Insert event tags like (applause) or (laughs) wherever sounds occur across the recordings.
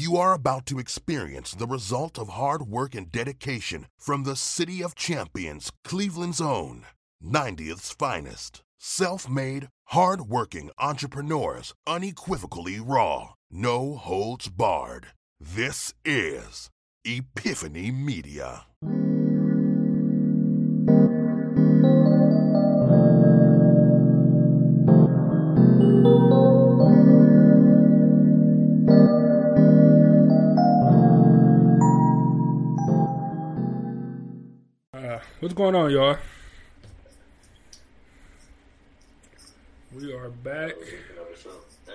You are about to experience the result of hard work and dedication from the City of Champions, Cleveland's own, 90th's finest. Self made, hard working entrepreneurs, unequivocally raw, no holds barred. This is Epiphany Media. What's going on, y'all? We are back. Oh, hey.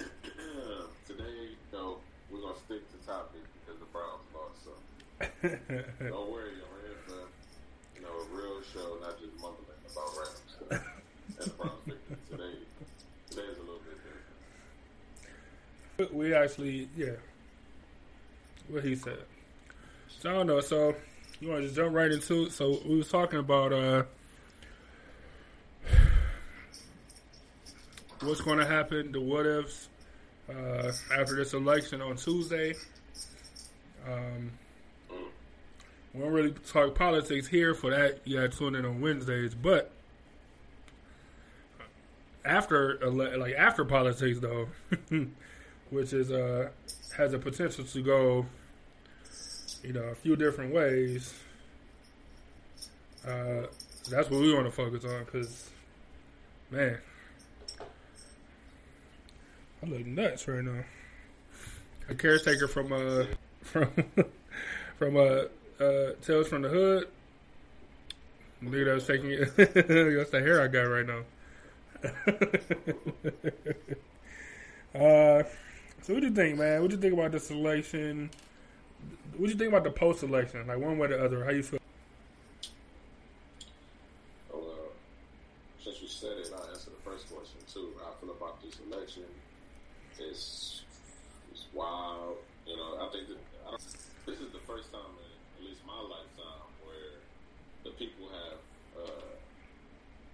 (clears throat) Today, you know, we're gonna stick to topic because the Browns lost. So (laughs) don't worry, I'm here for you know a real show, not just mumbling about Rams. and the Browns victory today. Today's a little bit different. We actually, yeah. What he said. I don't know. So you want to just jump right into it? So we was talking about uh, what's going to happen, the what ifs uh, after this election on Tuesday. Um, we don't really talk politics here. For that, you got to tune in on Wednesdays. But after like after politics though, (laughs) which is uh has a potential to go, you know, a few different ways. Uh, that's what we want to focus on because, man, I look nuts right now. A caretaker from uh (laughs) from from uh uh Tales from the Hood. Nigga that was taking it. (laughs) That's the hair I got right now. (laughs) uh, so what do you think, man? What do you think about this selection? What do you think about the post election? Like one way or the other, how you feel? Well, uh, since you said it, I'll answer the first question too. How I feel about this election It's is wild. You know, I think that I this is the first time in at least my lifetime where the people have uh,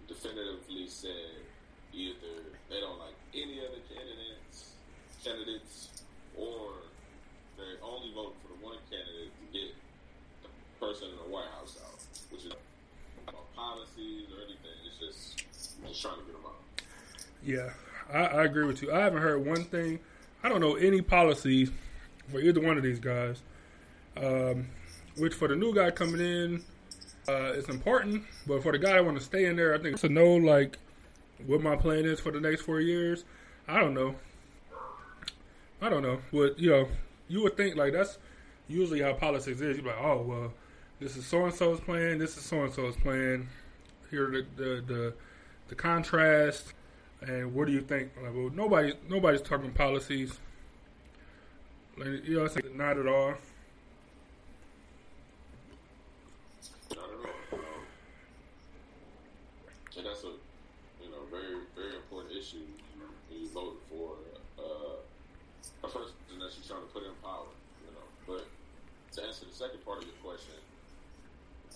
definitively said either they don't like any of the candidates, candidates, or they're only voting for the one candidate to get the person in the White House which is about policies or anything. It's just just trying to get them out. Yeah, I, I agree with you. I haven't heard one thing. I don't know any policies for either one of these guys. Um, which for the new guy coming in, uh, it's important. But for the guy that want to stay in there, I think to know like what my plan is for the next four years. I don't know. I don't know. What you know, you would think like that's usually how politics is. You're like, oh well, this is so and so's plan. This is so and so's plan. Here the the the, the contrast. And what do you think? Like, well, nobody, nobody's talking policies. Like, you know, like, not at all. Not at all. Um, and that's a you know very very important issue when you vote for uh, a person that you're trying to put in power. You know, but to answer the second part of your question,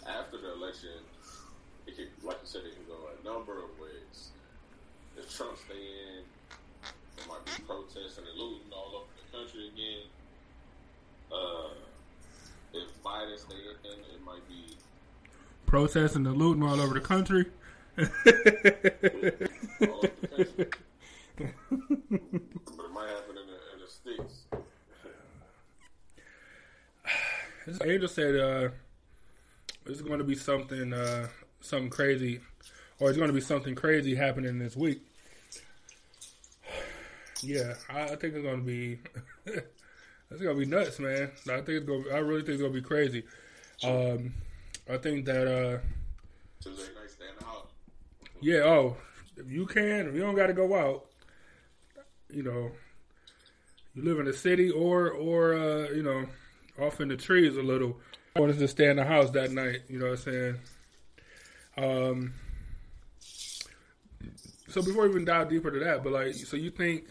after the election, it could, like you said, it can go a number of ways. If Trump stay in, there might be protests and looting all over the country again. Uh, if Biden stay in, it might be Protesting and looting all over the country. all over the country. but it might happen in the, in the sticks. Angel said, uh, "It's going to be something, uh, something crazy, or it's going to be something crazy happening this week." Yeah, I, I think it's going to be. (laughs) it's going to be nuts, man. I think it's going. I really think it's going to be crazy. Um, I think that. Uh, Tuesday night, stay in the house. Yeah, oh, if you can, if you don't got to go out, you know, you live in the city or or uh, you know, off in the trees a little. Wanted to stay in the house that night. You know what I'm saying? Um. So before we even dive deeper to that, but like, so you think,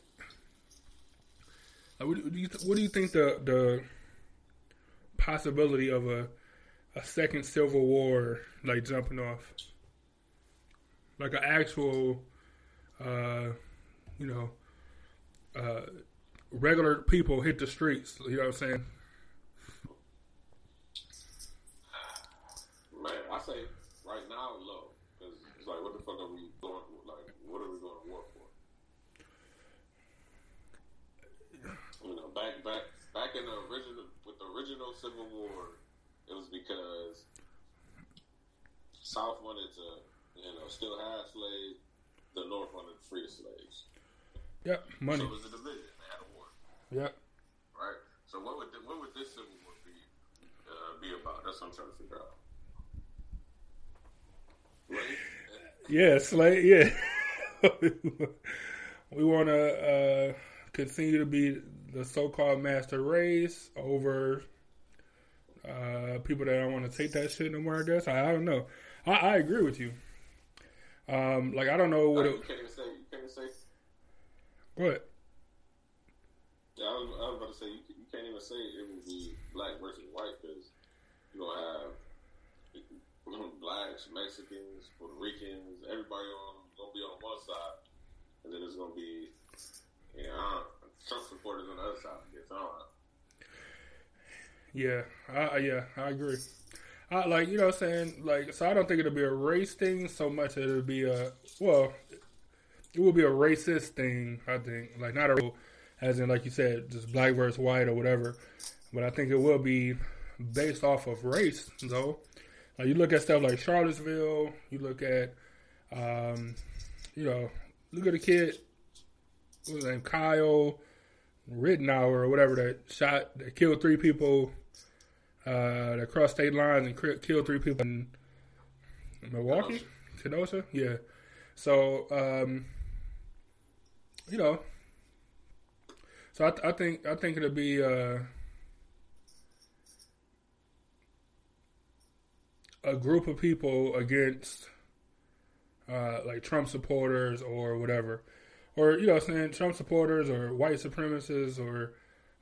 like, what do you what do you think the the possibility of a a second civil war like jumping off? like an actual, uh, you know, uh, regular people hit the streets. You know what I'm saying? Man, I say right now low because it's like, what the fuck are we going? Like, what are we going to war for? You know, back back back in the original with the original Civil War, it was because South wanted to, you know, still have slaves. The North wanted to free the slaves. Yep, money. So it was a division. They had a war, Yep. right? So what would what would this Civil War be uh, be about? That's what I'm trying to figure out. Right? Yeah, slave. Yeah. (laughs) we want to uh, continue to be the so-called master race over uh, people that don't want to take that shit no more. I guess I, I don't know. I, I agree with you. Um, like I don't know what. Like, It, you can't even say. You can't even say. what? Yeah, I was, I was about to say you, you can't even say it would be black versus white because you gonna have (laughs) blacks, Mexicans, Puerto Ricans, everybody on gonna be on one side, and then there's gonna be yeah I don't- Trump supporters on the other side. Don't know. Yeah, I, yeah, I agree. I like you know what I'm saying like so I don't think it'll be a race thing so much as it'll be a well it will be a racist thing I think like not a as in like you said just black versus white or whatever but I think it will be based off of race though like you look at stuff like Charlottesville you look at um you know look at a kid was his name Kyle Rittenhouse or whatever that shot that killed three people uh, that crossed state lines and killed three people in Milwaukee, Kenosha. Yeah. So um, you know, so I, th- I think I think it'll be uh, a group of people against uh, like Trump supporters or whatever, or you know, saying Trump supporters or white supremacists or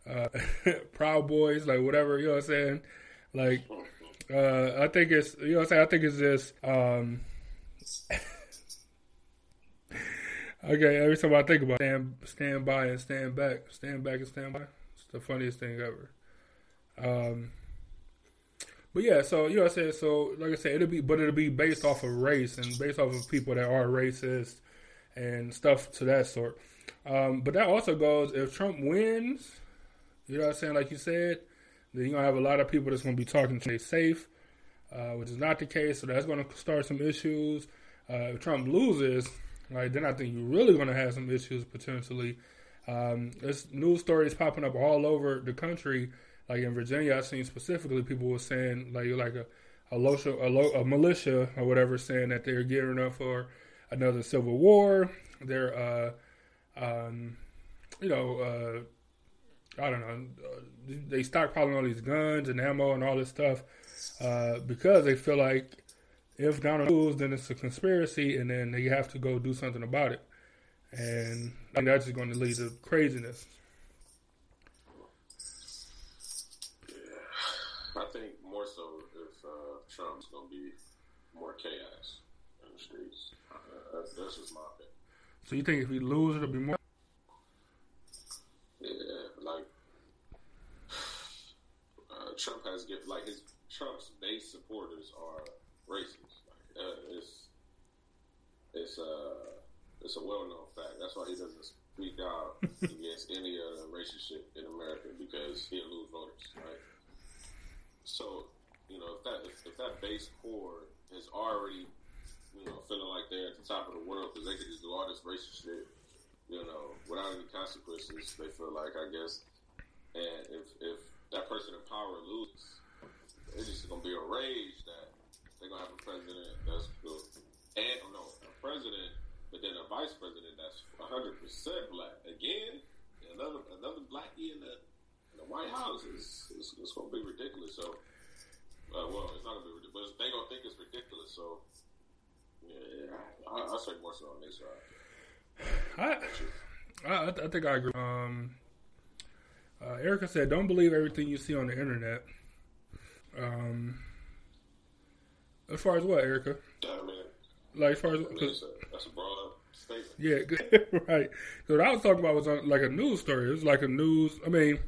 uh, (laughs) Proud Boys, like whatever, you know what I'm saying? Like, uh, I think it's, you know what I'm saying? I think it's just, um, (laughs) okay, every time I think about it, stand, stand by and stand back, stand back and stand by. It's the funniest thing ever. Um, but yeah, so, you know I'm saying? So, like I said, it'll be, but it'll be based off of race and based off of people that are racist and stuff to that sort. Um, but that also goes, if Trump wins, you know what I'm saying? Like you said, then you're gonna have a lot of people that's gonna be talking to stay safe, uh, which is not the case. So that's gonna start some issues. Uh, if Trump loses, like then I think you're really gonna have some issues potentially. Um, there's news stories popping up all over the country. Like in Virginia, I've seen specifically people were saying like like a a, a, a militia or whatever saying that they're gearing up for another civil war. They're uh, um, you know. Uh, I don't know. uh, They stockpiling all these guns and ammo and all this stuff uh, because they feel like if Donald loses, then it's a conspiracy, and then they have to go do something about it. And I think that's just going to lead to craziness. I think more so if uh, Trump's gonna be more chaos in the streets. Uh, that's, that's just my opinion. So you think if we lose, it'll be more? Yeah, like (sighs) uh, Trump has get like his Trump's base supporters are racist. Like, uh, it's it's uh it's a well known fact. That's why he doesn't speak out (laughs) against any other relationship in America because he'll lose voters, right? So you know if that if, if that base core is already you know feeling like they're at the top of the world because they could just do all this racist shit you know, without any consequences, they feel like, I guess, and if if that person in power loses, it's just gonna be a rage that they're gonna have a president that's good, and oh no, a president, but then a vice president that's 100 percent black again. Another another blackie in the in the White House is it's, it's gonna be ridiculous. So, uh, well, it's not gonna be ridiculous. They gonna think it's ridiculous. So, yeah, I, I say more so on this side. I, I, I think I agree. Um, uh, Erica said, "Don't believe everything you see on the internet." Um, as far as what, Erica? Yeah, I mean, Like as far as I mean, it's a, that's a broad statement. Yeah, (laughs) right. So what I was talking about was on, like a news story. It was like a news. I mean,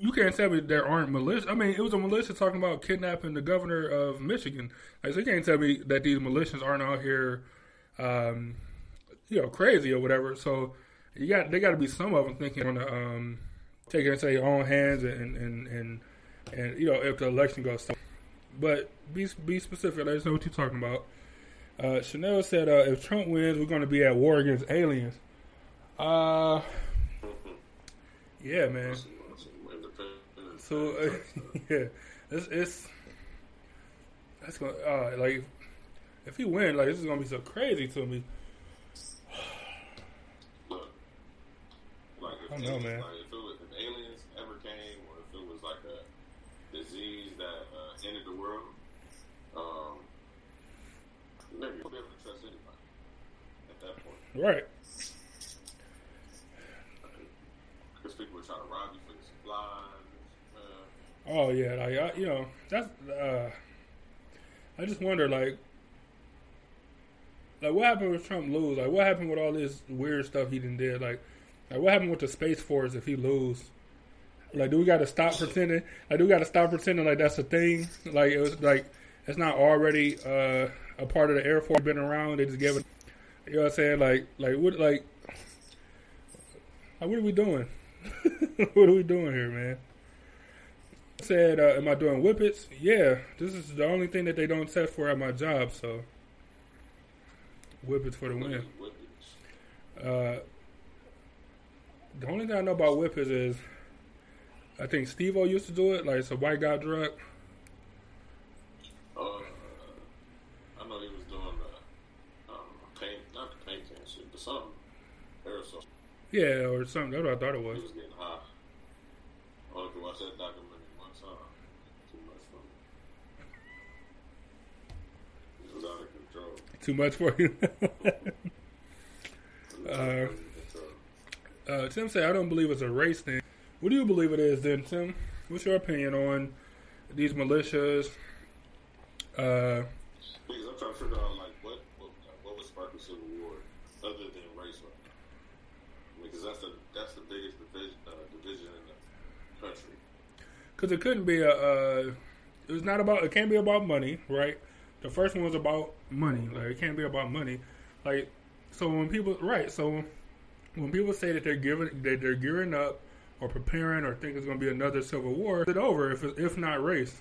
you can't tell me there aren't militia. I mean, it was a militia talking about kidnapping the governor of Michigan. Like, so you can't tell me that these militias aren't out here, um, you know, crazy or whatever. So you got they got to be some of them thinking on the um, taking it into their own hands and and and and you know if the election goes. But be be specific. Let us know what you're talking about. Uh, Chanel said, uh, "If Trump wins, we're going to be at war against aliens." Uh, yeah, man. Some, some independent So uh, (laughs) yeah, it's it's that's gonna uh, like if he win, like this is gonna be so crazy to me. Look, (sighs) like if I don't know, man. Like if, it was, if aliens ever came, or if it was like a disease that uh, ended the world, um, maybe you'll be able to trust anybody at that point. Right. Because people were trying to rob you for the supplies. Oh yeah, like I, you know that's. Uh, I just wonder, like, like what happened with Trump lose? Like, what happened with all this weird stuff he done did? Like, like what happened with the space force if he lose? Like, do we got to stop pretending? Like, do we got to stop pretending like that's a thing? Like, it was like it's not already uh, a part of the Air Force. Been around. They just gave it. You know what I'm saying? Like, like what? Like, like what are we doing? (laughs) what are we doing here, man? Said, uh, "Am I doing whippets?" Yeah, this is the only thing that they don't test for at my job. So, whippets for the win. Uh, the only thing I know about whippets is, I think Steve-O used to do it. Like it's a white guy drug. Uh, I know he was doing the um, paint, not the paint can shit, but something. Aerosol. Yeah, or something. That's what I thought it was. He was getting high. I watch that documentary one time. Too much for me. It was out of control. Too much for you. (laughs) Uh, out of control. uh, Tim said, "I don't believe it's a race thing." What do you believe it is, then, Tim? What's your opinion on these militias? Uh, Because I'm trying to figure out like what what, what would spark the civil war other than race right now. Because that's the that's the biggest division uh, division in the country. Because it couldn't be a. Uh, it's not about. It can't be about money, right? The first one was about money. Like it can't be about money. Like so when people right. So when people say that they're giving that they're gearing up or preparing or think it's going to be another civil war, it's over if if not race.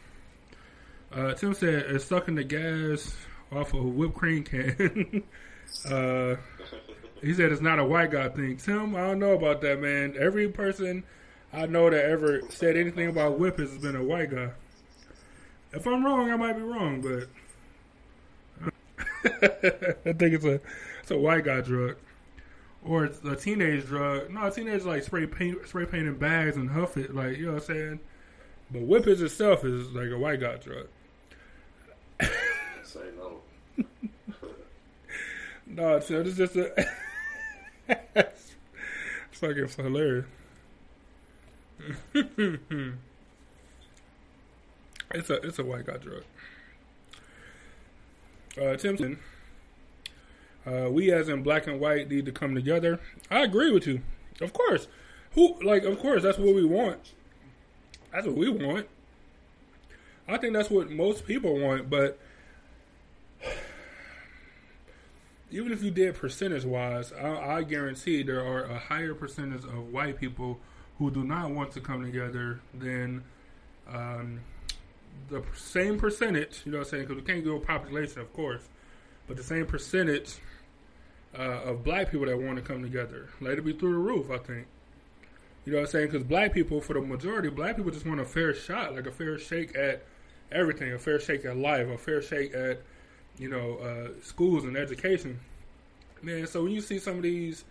Uh, Tim said it's sucking the gas off of a whipped cream can. (laughs) uh, he said it's not a white guy thing. Tim, I don't know about that, man. Every person I know that ever said anything about whippets has been a white guy. If I'm wrong, I might be wrong, but (laughs) I think it's a it's a white guy drug, or it's a teenage drug. No, teenagers like spray paint spray paint in bags and huff it, like you know what I'm saying. But whippets itself is like a white guy drug. Say no. (laughs) No, it's, it's just a. (laughs) it's fucking hilarious. it's a it's a white guy drug. Uh, Timson, uh, we as in black and white need to come together. I agree with you. Of course, who like of course that's what we want. That's what we want. I think that's what most people want, but (sighs) even if you did percentage wise, I, I guarantee there are a higher percentage of white people who do not want to come together than um, the same percentage. You know what I'm saying? Because we can't go population, of course, but the same percentage uh, of black people that want to come together. Let it be through the roof, I think. You know what I'm saying? Because black people, for the majority, black people just want a fair shot, like a fair shake at everything, a fair shake at life, a fair shake at you know, uh, schools and education. Man, so when you see some of these,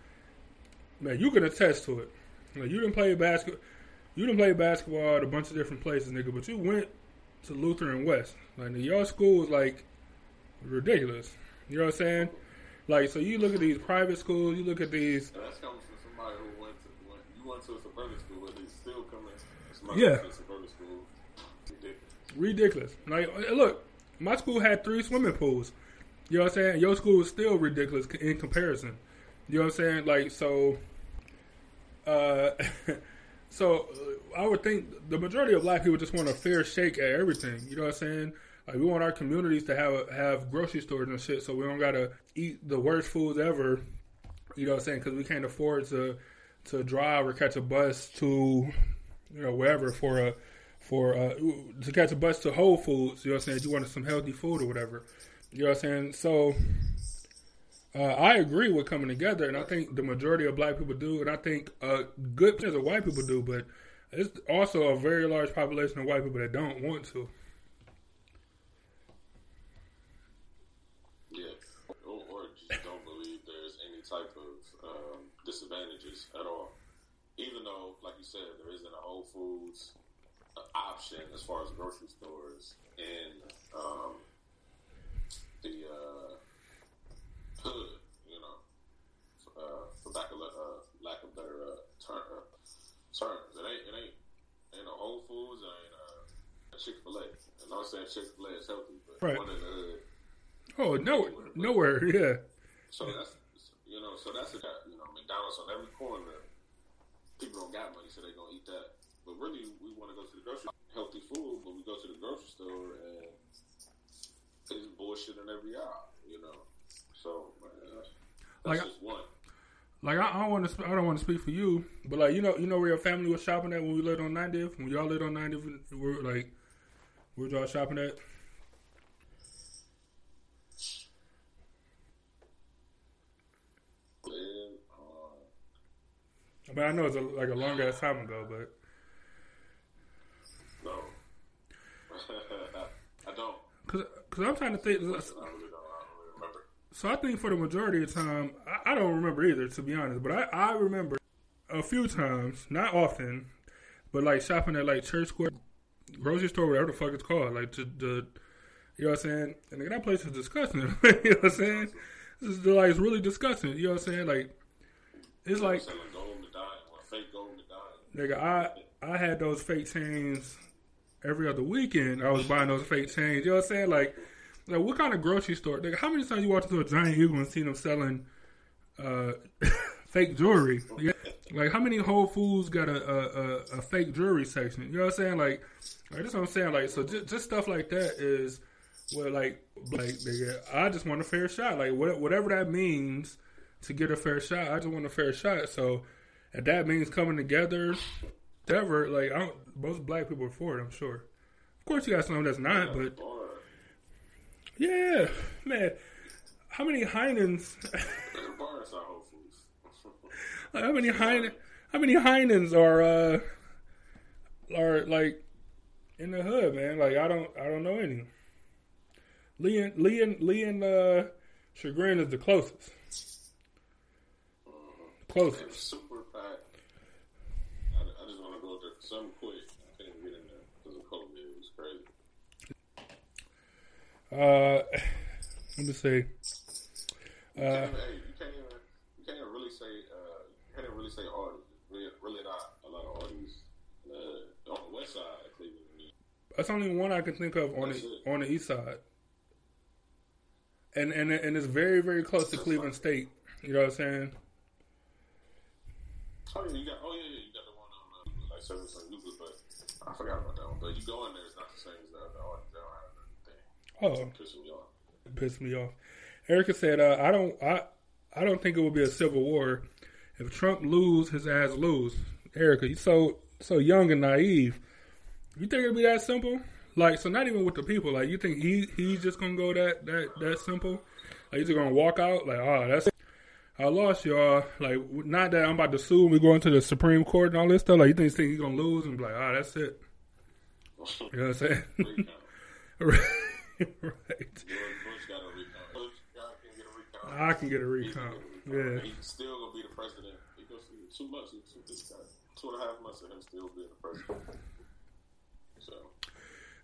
man, you can attest to it. Like you didn't play basketball, you didn't play basketball at a bunch of different places, nigga. But you went to Lutheran West. Like your school is like ridiculous. You know what I'm saying? Like so, you look at these private schools, you look at these. That's coming from somebody who went to went, you went to a suburban school, but he's still coming. Somebody Yeah. to a suburban school. Ridiculous. ridiculous. Like, uh, look, my school had three swimming pools. You know what I'm saying? Your school is still ridiculous in comparison. You know what I'm saying? Like so. Uh, (laughs) so uh, I would think the majority of black people just want a fair shake at everything. You know what I'm saying? Like we want our communities to have have grocery stores and shit, so we don't gotta eat the worst foods ever. You know what I'm saying? Because we can't afford to to drive or catch a bus to you know wherever for a for uh, to catch a bus to Whole Foods. You know what I'm saying? You wanted some healthy food or whatever. You know what I'm saying? So uh, I agree with coming together, and I think the majority of black people do, and I think a good percentage of white people do, but it's also a very large population of white people that don't want to. Yeah, or just don't believe there's any type of um, disadvantages at all. Even though, like you said, there isn't a Whole Foods uh, option as far as grocery stores in um, the uh, hood, you know, uh, for lack of uh, lack of better uh, ter- uh, terms. It ain't it ain't ain't no Whole Foods, it ain't uh, Chick Fil A. And I'm saying Chick Fil A is healthy, but Right. one in the hood. Oh no, nowhere. (laughs) Yeah, So that's you know, so that's a you know, McDonald's on every corner. People don't got money, so they gonna eat that. But really, we want to go to the grocery healthy food, but we go to the grocery store and it's bullshit in every aisle, you know. So that's Like, like I, I don't want to. I don't want to speak for you, but like you know, you know where your family was shopping at when we lived on 90th. When y'all lived on 90th, we're like, where y'all shopping at? And, uh, I mean, I know it's a, like a long ass time ago, but no, (laughs) I don't. because cause I'm trying to think. I really don't. I don't really remember. So I think for the majority of the time, I, I don't remember either, to be honest. But I, I remember a few times, not often, but like shopping at like Church Square, grocery store, whatever the fuck it's called. Like to the, you know what I'm saying? And that place is disgusting. (laughs) you know what I'm saying? This is like it's really disgusting. You know what I'm saying? Like it's like Selling gold medallion or fake gold medallion. nigga, I I had those fake chains every other weekend. I was buying those fake chains. You know what I'm saying? Like, like what kind of grocery store? Like, how many times you walk into a giant eagle and see them selling uh, (laughs) fake jewelry? Yeah. Like, how many Whole Foods got a, a, a, a fake jewelry section? You know what I'm saying? Like, like that's what I'm saying. Like, so just, just stuff like that is what like like nigga, I just want a fair shot. Like, what, whatever that means to get a fair shot, I just want a fair shot. So, if that means coming together, whatever. Like, I don't, most black people are for it. I'm sure. Of course, you got some that's not, but yeah, man. How many Heinens? bars are Whole Foods. how many Heinen? How many Heinens are uh are like in the hood, man? Like I don't I don't know any. Lee and Lee and Lee and uh, Chagrin is the closest. Closest. It's super packed. I, I just want to go there for something quick. I can't even get in there because of COVID. It was crazy. Uh, (sighs) let me see. You Uh, can't even, you can't even, you can't even really say, uh, you can't even really say artists. Really, really not a lot of artists uh, on the west side of Cleveland. That's only one I can think of on That's the it. on the east side, and and and it's very very close to Cleveland State. You know what I'm saying? Oh yeah, you got, oh yeah, yeah, you got the one on uh, like Service on Euclid, but I forgot about that one. But you go in there, it's not the same as the other artists. They don't have anything. Oh, Pissing me off. pissed me off. Erica said, uh, "I don't, I, I don't think it will be a civil war if Trump lose, his ass lose." Erica, you so so young and naive. You think it'll be that simple? Like, so not even with the people. Like, you think he he's just gonna go that that that simple? Like, he's just gonna walk out? Like, oh, that's I lost y'all. Like, not that I'm about to sue. and We going to the Supreme Court and all this stuff. Like, you think, think he's gonna lose and be like, oh, that's it? (laughs) You know what I'm saying? (laughs) Recount. (laughs) right. right. George Bush got a recount. Bush got, can get a recount. I can get a He recount. get a recount. Yeah. He's still gonna be the president. He goes two months. Two, two and a half months of him still being the president. So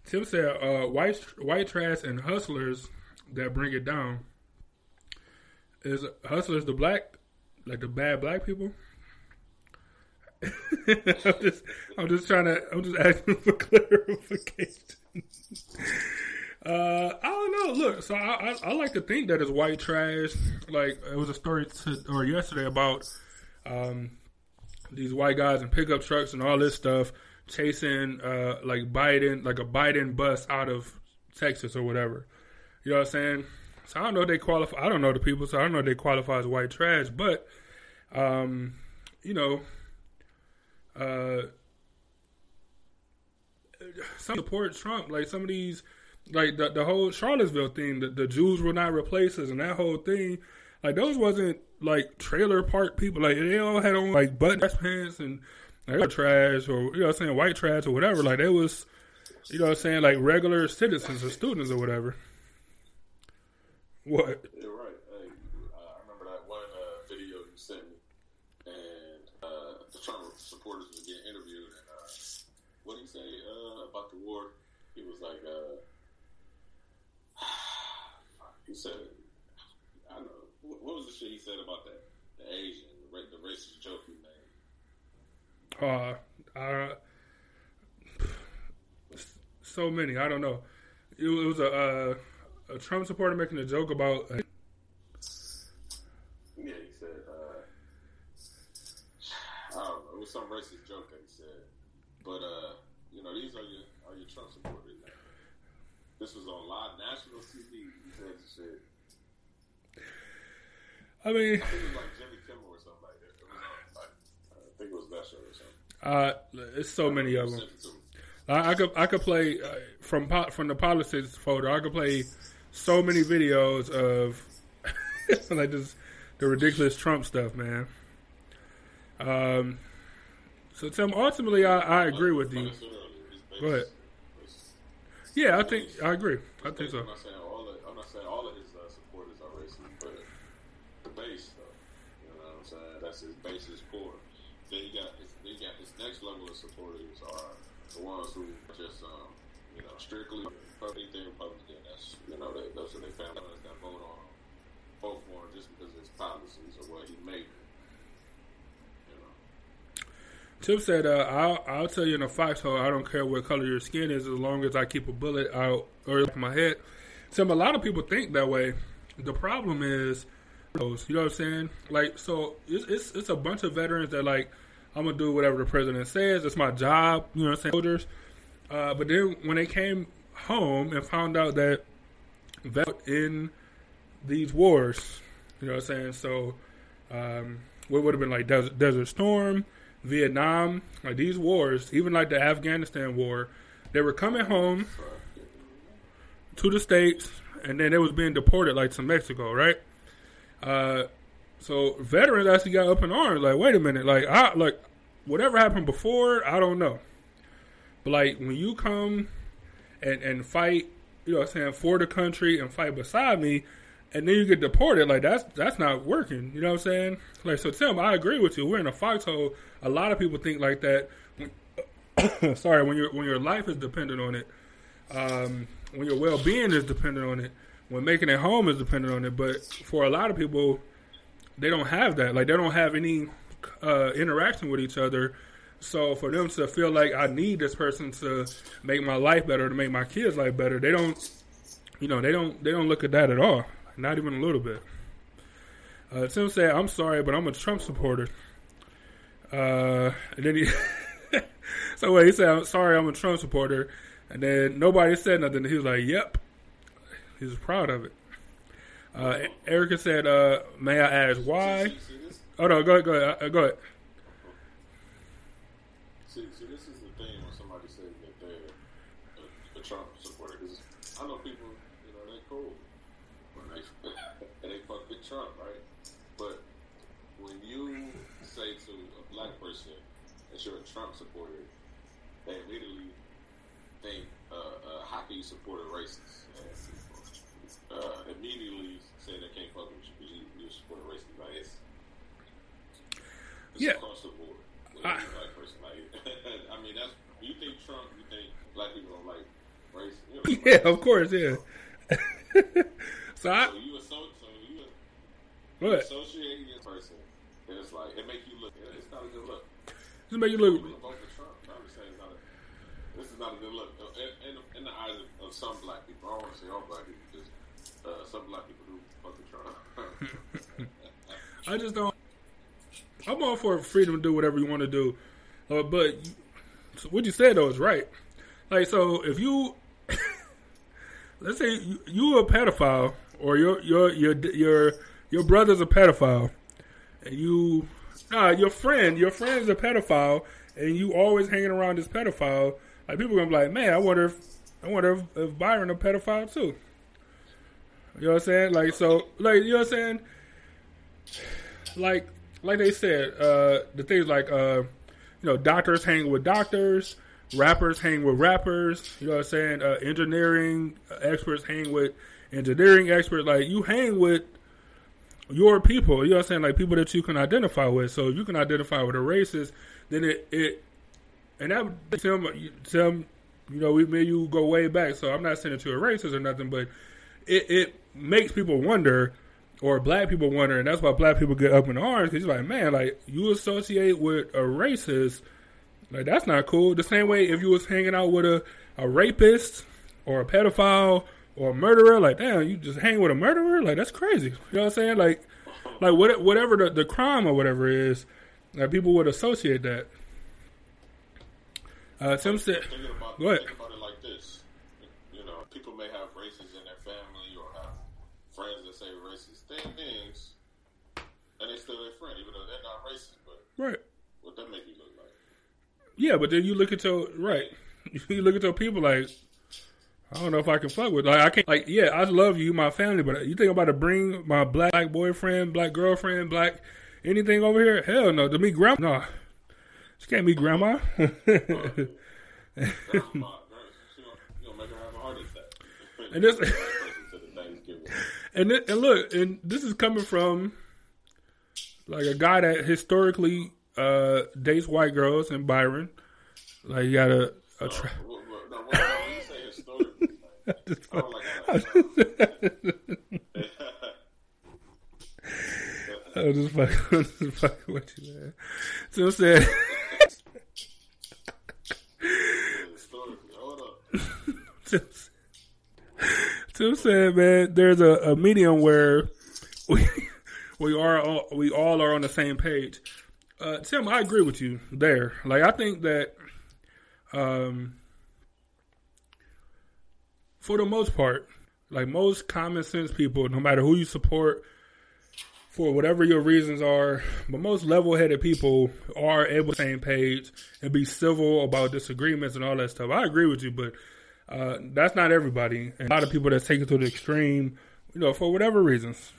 Tim said, uh, "White white trash and hustlers that bring it down." Is hustlers the black, like the bad black people? (laughs) I'm just, I'm just trying to, I'm just asking for (laughs) clarification. Uh, I don't know. Look, so I, I, I like to think that it's white trash. Like it was a story to, or yesterday about um, these white guys in pickup trucks and all this stuff chasing uh, like Biden, like a Biden bus out of Texas or whatever. You know what I'm saying? So I don't know if they qualify. I don't know the people, so I don't know if they qualify as white trash. But, um, you know, uh, some support Trump. Like some of these like the the whole Charlottesville thing, the, the Jews will not replace us, and that whole thing, like those wasn't like trailer park people. Like they all had on like button pants and like, trash or you know what I'm saying white trash or whatever. Like they was, you know what I'm saying like regular citizens or students or whatever. What? You're right. Hey, I remember that one uh, video you sent me, and uh, the Trump supporters was getting interviewed, and uh, what did he say uh, about the war? He was like. Uh, he said, I don't know, what was the shit he said about that? The Asian, the, the racist joke he made? Uh, uh, (sighs) so many. I don't know. It, it was a, uh, a Trump supporter making a joke about. Uh, yeah, he said. Uh, I don't know. It was some racist joke that he said, but uh, you know, these are your are your Trump supporters. This was on live national TV. He said shit. I mean, I think it was like Jimmy Kimmel or something like that. It was on, like, I think it was that show or something. Uh, it's so many of them. I, I, could I could play uh, from from the politics folder. I could play so many videos of (laughs) like just the ridiculous Trump stuff, man. Um. So Tim, ultimately, I, I agree with you. Go ahead. Yeah, I think I agree. I think so. I'm not saying all of, I'm not saying all of his uh, supporters are racist, but the base, though, you know what I'm saying? That's his base is poor. Then you got then got his next level of supporters are the ones who just, um, you know, strictly anything Republican. That's you know, they, those are their family that vote on vote for him just because of his policies or what he made. Tip said, uh, I'll, I'll tell you in a foxhole, I don't care what color your skin is as long as I keep a bullet out or my head. Tim, a lot of people think that way. The problem is, you know what I'm saying? Like, so it's, it's, it's a bunch of veterans that, like, I'm to do whatever the president says. It's my job, you know what I'm saying? Soldiers. Uh, but then when they came home and found out that in these wars, you know what I'm saying? So, um, what would have been like Desert, Desert Storm, Vietnam, like these wars, even like the Afghanistan war, they were coming home to the states, and then they was being deported like to Mexico, right? Uh, so veterans actually got up in arms, like, wait a minute, like, I like whatever happened before, I don't know, but like when you come and and fight, you know, what I'm saying for the country and fight beside me, and then you get deported, like that's that's not working. You know what I'm saying? Like so, Tim, I agree with you. We're in a foxhole. A lot of people think like that. (coughs) sorry, when your when your life is dependent on it, um, when your well being is dependent on it, when making it home is dependent on it. But for a lot of people, they don't have that. Like they don't have any uh, interaction with each other. So for them to feel like I need this person to make my life better, to make my kids' life better, they don't, you know, they don't they don't look at that at all. Not even a little bit. Uh, Tim said, "I'm sorry, but I'm a Trump supporter." Uh, and then he, (laughs) so wait, he said, "I'm sorry, I'm a Trump supporter," and then nobody said nothing. He was like, "Yep," he was proud of it. Uh, Erica said, uh, "May I ask why?" Oh no, go ahead, go ahead, uh, go ahead. See, see, this is the thing when somebody says that they're a, a Trump supporter. Because I know people, you know, they cool when they (laughs) and they fuck with Trump, right? But when you say to a black person that you're a Trump supporter, they immediately think, uh, uh, how can you support a racist? And, immediately say they can't fuck with you because you, you support a racist. Like it's, it's Yeah. across the board. Ah. I- black person. Like, (laughs) I mean, that's you think Trump, you think black people don't like race. You know, (laughs) Yeah, of course, yeah. (laughs) so I, So you assault, so you ahead. associate this person, and it's like it make you look. It's not a good look. Just make you look. Vote for Trump. I understand it's not a. This is not a good look in, in, in the eyes of, of some black people. I don't want to say all black people, just uh, some black people who fucking try. I just don't. I'm all for freedom to do whatever you want to do, uh, but so what you said though is right. Like, so if you, (laughs) let's say you, you a pedophile, or your your your your your brother's a pedophile, and you, nah, your friend, your friend's a pedophile, and you always hanging around this pedophile. Like people gonna be like, man, I wonder if I wonder if, if Byron a pedophile too. You know what I'm saying? Like so, like you know what I'm saying? Like like they said, uh, the things like uh, you know, doctors hang with doctors, rappers hang with rappers. You know what I'm saying? Uh, engineering experts hang with engineering experts. Like you hang with your people. You know what I'm saying? Like people that you can identify with. So if you can identify with a racist, then it it and that some some you know we may you go way back. So I'm not saying that you're a racist or nothing, but it it makes people wonder or black people wonder, and that's why black people get up in arms because like, man, like you associate with a racist, like that's not cool. The same way if you was hanging out with a, a rapist or a pedophile or a murderer, like damn, you just hang with a murderer, like that's crazy. You know what I'm saying? Like, like what, whatever the, the crime or whatever is, like people would associate that. Uh, Tim said, Go ahead. think about it like this. You know, people may have races in their family or have friends that say racist things, and they still their friend, even though they're not racist. But right. what that make you look like? Yeah, but then you look at your right. (laughs) You look at your people like, I don't know if I can fuck with. Like I can't. Like yeah, I love you, my family, but you think I'm about to bring my black, black boyfriend, black girlfriend, black anything over here? Hell no. To me, grandma, no. She can't be grandma. (laughs) Grandma, grandma, (laughs) and thi- and look, and this is coming from like a guy that historically uh dates white girls and Byron. Like you got a, a tra- no, what- when you say historically, (laughs) I don't like that I was just fucking, I was just fucking with you, man. So I said, historically. (laughs) Tim said- Tim man, there's a, a medium where we (laughs) we are all, we all are on the same page. Uh, Tim, I agree with you there. Like, I think that, um, for the most part, like most common sense people, no matter who you support, for whatever your reasons are, but most level headed people are able to same page and be civil about disagreements and all that stuff. I agree with you, but uh, that's not everybody. And a lot of people that take it to the extreme, you know, for whatever reasons.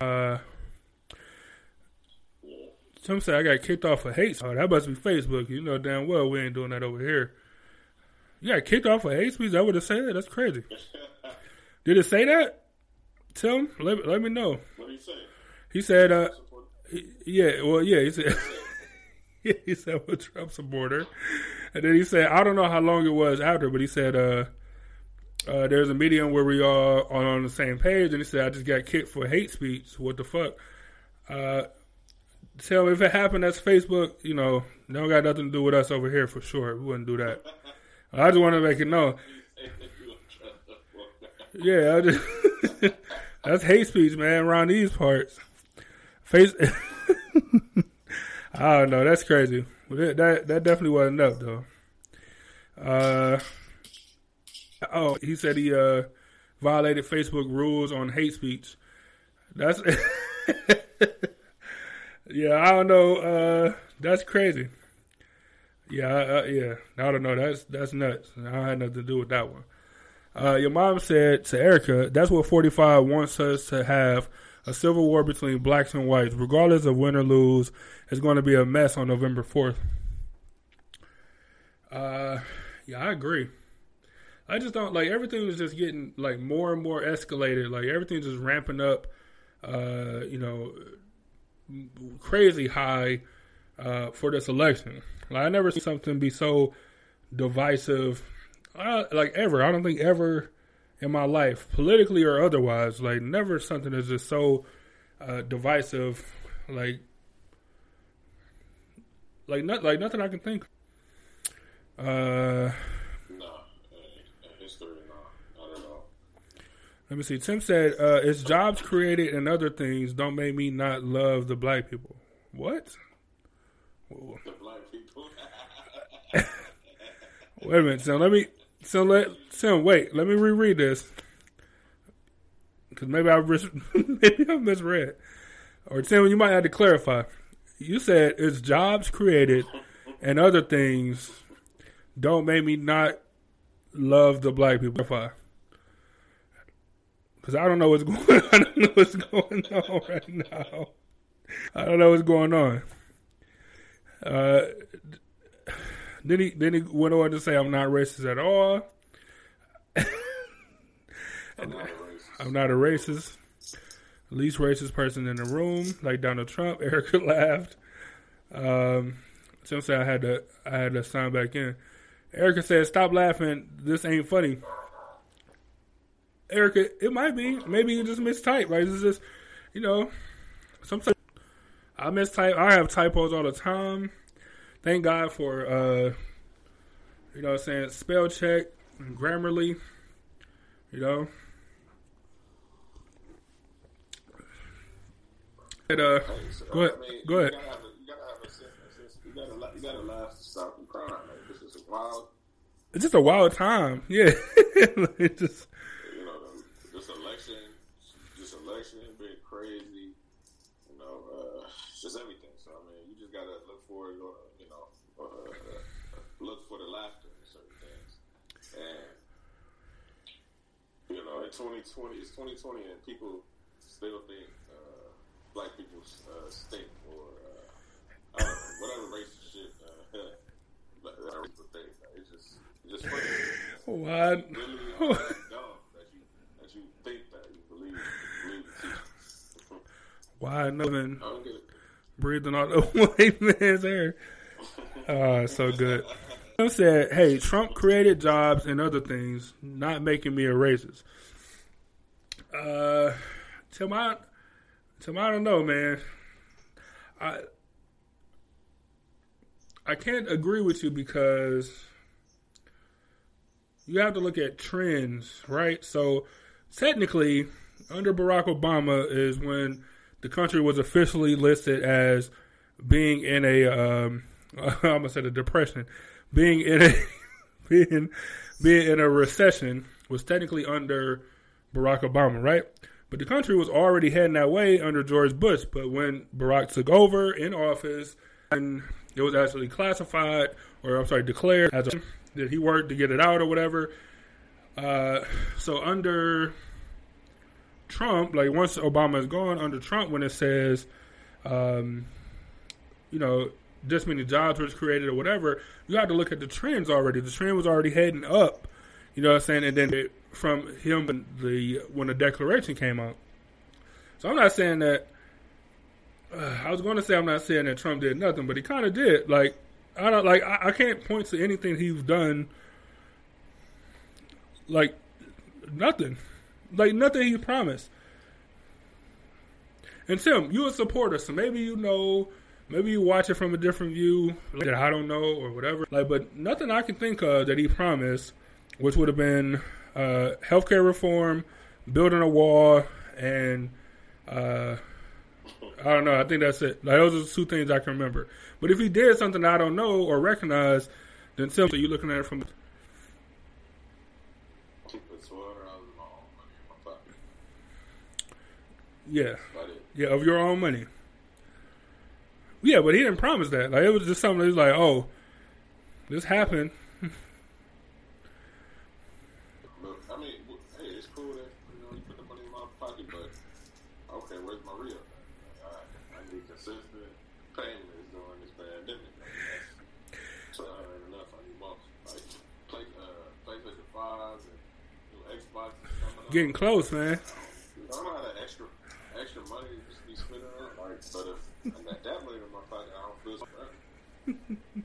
Uh, some say I got kicked off of hate. Oh, that must be Facebook. You know damn well we ain't doing that over here. You got kicked off of hate speech? I would have said that. that's crazy. (laughs) Did it say that? Tim, let, let me know. What do you say? He said, uh, he- yeah, well, yeah, he said, (laughs) he said, I'm a Trump supporter. And then he said, I don't know how long it was after, but he said, uh, uh, there's a medium where we are on the same page. And he said, I just got kicked for hate speech. What the fuck? Uh, tell me if it happened, that's Facebook, you know, they don't got nothing to do with us over here for sure. We wouldn't do that. I just want to make it known. Yeah, I just, (laughs) that's hate speech, man, around these parts. Face, (laughs) I don't know. That's crazy. That that, that definitely wasn't enough, though. Uh, oh, he said he uh violated Facebook rules on hate speech. That's (laughs) yeah. I don't know. Uh, that's crazy. Yeah, uh, yeah. I don't know. That's that's nuts. I had nothing to do with that one. Uh, your mom said to Erica, that's what 45 wants us to have a civil war between blacks and whites. Regardless of win or lose, it's going to be a mess on November 4th. Uh, yeah, I agree. I just don't like everything is just getting like more and more escalated. Like everything's just ramping up, uh, you know, crazy high uh, for this election. Like I never seen something be so divisive uh, like ever. I don't think ever in my life, politically or otherwise. Like never something that's just so uh, divisive, like like not like nothing I can think. Uh, no, history, no, not know. Let me see. Tim said, uh, "It's jobs created and other things don't make me not love the black people." What? Whoa. The black people. (laughs) Wait a minute. So let me so let. So wait. Let me reread this. Because maybe I mis- (laughs) maybe I misread. Or Tim, you might have to clarify. You said it's jobs created and other things don't make me not love the black people. Because I don't know what's (laughs) going. I don't know what's going on right now. I don't know what's going on. Uh, then he then he went on to say, "I'm not racist at all. I'm not a racist. I'm not a racist. Least racist person in the room, like Donald Trump." (laughs) Erica laughed. Um, Tim said, "I had to I had to sign back in." Erica said, "Stop laughing. This ain't funny." Erica, it might be. Maybe you just mistype. Right? It's just, you know, sometimes I mistype. I have typos all the time. Thank God for, uh, you know, what I'm saying spell check, and Grammarly. You know. And, uh, Hey, so, go ahead. I mean, Go ahead. You gotta have a, you gotta have a sense. a sense- You gotta, you gotta laugh stop crying. Like, this is a wild. It's just a wild time. Yeah. (laughs) It just You know, the, this election, this election been crazy. You know, uh, just everything. So I mean, you just gotta look for it. or, You know, uh, look for the laughter in certain things. And you in 2020, it's 2020, and people still think uh, black people uh, stink or uh, know, whatever racist shit. Uh, (laughs) uh, people think. It's just, it's just funny. why really uh, dumb that you that you think that you believe believe the (laughs) why nothing I don't get it. breathing all the white man's air. Uh, so good. (laughs) Trump said, "Hey, Trump created jobs and other things, not making me a racist." Uh, Tim, I, Tim, I don't know, man. I, I can't agree with you because you have to look at trends, right? So, technically, under Barack Obama is when the country was officially listed as being in a um, I'm gonna say the depression, being in a (laughs) being being in a recession was technically under Barack Obama, right? But the country was already heading that way under George Bush. But when Barack took over in office, and it was actually classified, or I'm sorry, declared as a, that he worked to get it out or whatever. Uh, so under Trump, like once Obama is gone, under Trump, when it says, um, you know, this many jobs was created or whatever, you have to look at the trends already. The trend was already heading up, you know what I'm saying? And then it, from him the when the declaration came out. So I'm not saying that. Uh, I was going to say I'm not saying that Trump did nothing, but he kind of did. Like I don't like I, I can't point to anything he's done. Like nothing, like nothing he promised. And Tim, you a supporter, so maybe you know, maybe you watch it from a different view that I don't know or whatever. Like, but nothing I can think of that he promised, which would have been uh, healthcare reform, building a wall, and uh, I don't know. I think that's it. Like those are the two things I can remember. But if he did something I don't know or recognize, then Tim, you're looking at it from yeah, yeah, of your own money. Yeah, but he didn't promise that. Like it was just something that was like, oh, this happened. look, I mean, w- hey, it's cool that you know you put the money in my pocket, but okay, where's my real? I, I need consistent payments during this pandemic. I mean, that's, so that ain't enough. I need more. Like play, uh, PlayStation fives and new Xbox coming up. Getting close, man. I don't know how that extra extra money just be spending on. Like, but if I got that money in my pocket, I don't feel so. (laughs)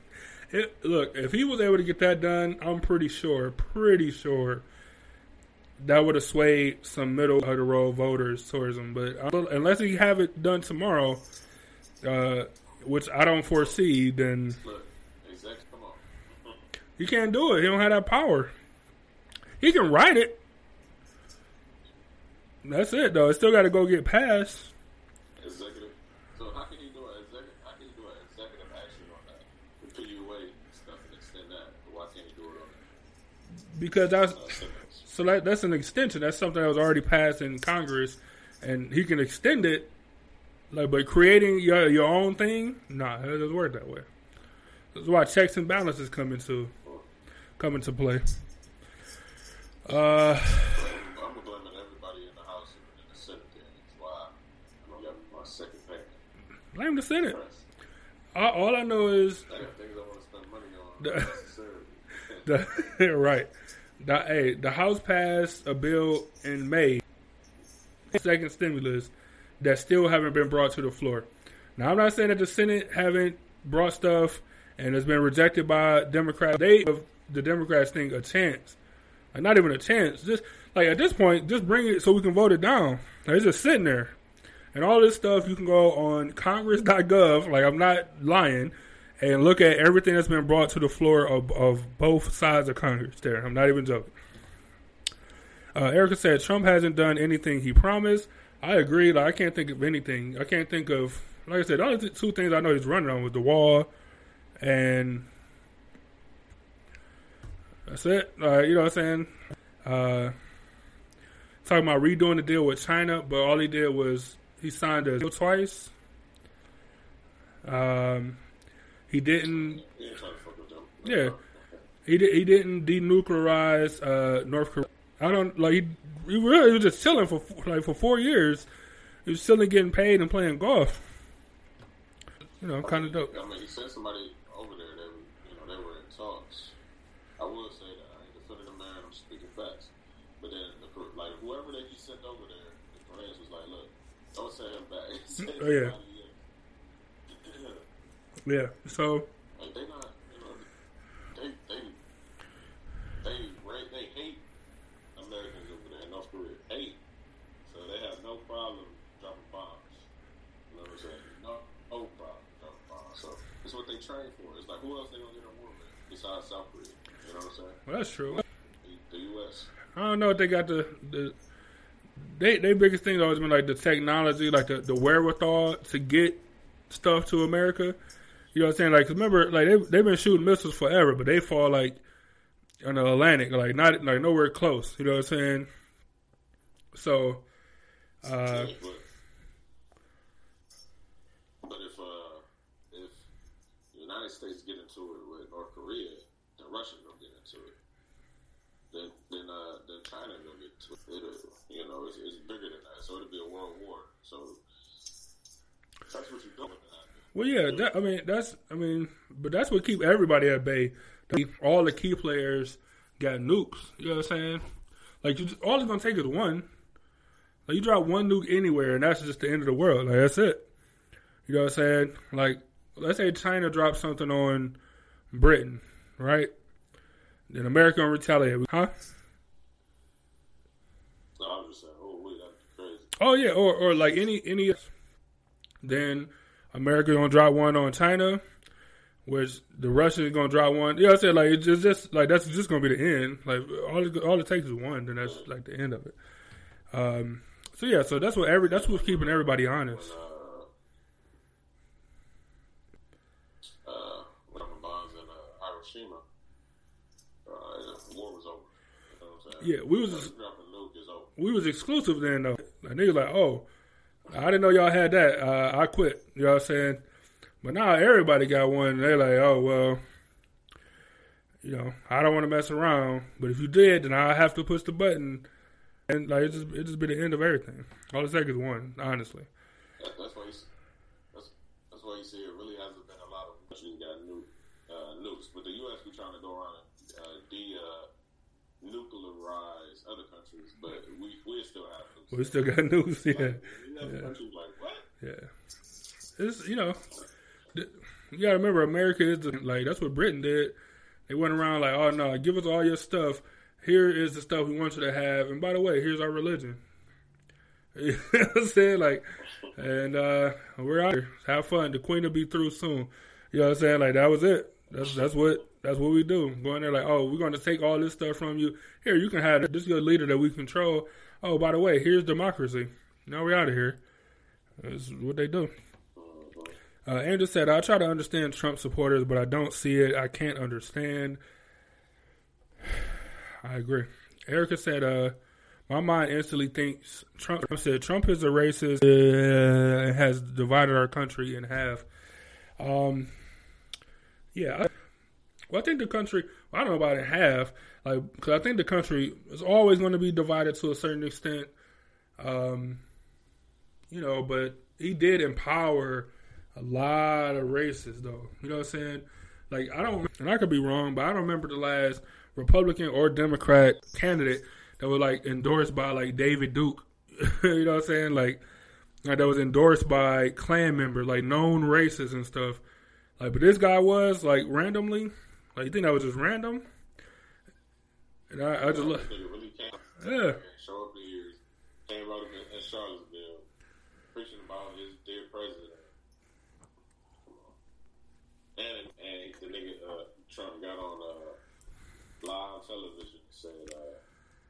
It, look, if he was able to get that done, I'm pretty sure, pretty sure that would have swayed some middle of the road voters towards him. But unless he have it done tomorrow, uh, which I don't foresee, then Look, exactly. (laughs) He can't do it. He don't have that power. He can write it. That's it though. It still got to go get passed. Executive. So how can you do an executive? How can you do an executive action on that? The PUA stuff and extend that. Why can't you do it on because that's uh, so that that's an extension. That's something that was already passed in Congress, and he can extend it. Like, but creating your your own thing, nah, it doesn't work that way. That's why checks and balances come into come into play. Uh, I'm blaming everybody in the House and in the Senate. Then. That's why I got my second payment. Blame the Senate. All, I know is the (laughs) right. The, hey, the House passed a bill in May, second stimulus, that still haven't been brought to the floor. Now, I'm not saying that the Senate haven't brought stuff and it's been rejected by Democrats. They give the Democrats think a chance, like not even a chance. Just like at this point, just bring it so we can vote it down. Like, it's just sitting there, and all this stuff you can go on Congress.gov. Like I'm not lying. And look at everything that's been brought to the floor of, of both sides of Congress. There, I'm not even joking. Uh, Erica said Trump hasn't done anything he promised. I agree. Like I can't think of anything. I can't think of like I said. The only two things I know he's running on was the wall, and that's it. Uh, you know what I'm saying? Uh, talking about redoing the deal with China, but all he did was he signed a deal twice. Um, he didn't. You ain't trying to fuck with them. Yeah, he did. He didn't denuclearize uh, North Korea. I don't like. He, he really was just chilling for like for four years. He was chilling, getting paid, and playing golf. You know, kind of dope. I mean, he sent somebody over there. They, were, you know, they were in talks. I will say that I ain't defending the man. I'm speaking facts. But then, the, Kor- like whoever that he sent over there, the Koreans was like, "Look, don't send him uh, back. Send Oh, yeah. (coughs) Yeah. So like they not, you know, they they they they hate Americans over there in North Korea. Hate. So they have no problem dropping bombs. You know what I'm saying? No, no problem dropping bombs. So it's what they train for. It's like who else they gonna get in war with besides South Korea? You know what I'm saying? well, that's true. The, the U.S. I don't know if they got the the. They their biggest thing always been like the technology, like the, the wherewithal to get stuff to America. You know what I'm saying? Like, 'cause remember, like they they've been shooting missiles forever, but they fall like in the Atlantic, like not like nowhere close. You know what I'm saying? So, uh, but, but if uh if the United States get into it with North Korea, then Russia gonna get into it. Then then uh then China gonna get into it. It'll, you know, it's, it's bigger than that. So it'll be a world war. So that's what you're doing. well, yeah, that, I mean that's I mean, but that's what keep everybody at bay. All the key players got nukes. You know what I'm saying? Like, you just, all it's gonna take is one. Like, you drop one nuke anywhere, and that's just the end of the world. Like, that's it. You know what I'm saying? Like, let's say China drops something on Britain, right? Then America gonna retaliate, huh? So I'm just saying, oh wait, that's crazy. Oh yeah, or or like any any. Then America gonna drop one on China, which the Russians gonna drop one. Know I'm saying? Like it's just, just like that's just gonna be the end. Like all it, all it takes is one, then that's like the end of it. Um. So yeah, so that's what every that's what's keeping everybody honest. Uh, uh, dropping bombs in uh, Hiroshima, uh, the war was over. You know what I'm saying? Yeah, we was dropping nuke is over. We was exclusive then though. Like niggas like, oh, I didn't know y'all had that. Uh, I quit. You know what I'm saying? But now everybody got one. And they're like, oh well, you know, I don't want to mess around. But if you did, then I have to push the button, and like it just it just be the end of everything. All it takes is one, honestly. That, that's why you, that's why you see it really hasn't been a lot of got nuke, uh, nukes, but the U.S. be trying to go around and uh, de uh, other countries, but we we still have nukes. We still got (laughs) news. Yeah, We have countries like what? yeah. It's you know, th- you gotta remember America is the, like that's what Britain did. They went around like, oh no, give us all your stuff. Here is the stuff we want you to have, and by the way, here's our religion. (laughs) You know what I'm saying? Like, and uh, we're out here. Have fun. The queen will be through soon. You know what I'm saying? Like, that was it. That's that's what that's what we do. Going there like, oh, we're going to take all this stuff from you. Here, you can have this is your leader that we control. Oh, by the way, here's democracy. Now we're out of here. That's what they do. Uh, Andrew said, I try to understand Trump supporters, but I don't see it. I can't understand. (sighs) I agree. Erica said, uh, my mind instantly thinks Trump said Trump is a racist uh, has divided our country in half. Um, yeah, I, well, I think the country. Well, I don't know about in half, like because I think the country is always going to be divided to a certain extent. Um, you know, but he did empower a lot of races, though. You know what I'm saying? Like I don't, and I could be wrong, but I don't remember the last Republican or Democrat candidate that was like endorsed by like David Duke. (laughs) you know what I'm saying? Like, like that was endorsed by Klan members, like known racists and stuff. Like, but this guy was like randomly. Like, you think that was just random? And I, I just look. Really yeah. Show up here, came out in Charlottesville, preaching about his dead president. And and the nigga uh, Trump got on uh, live television and said, uh,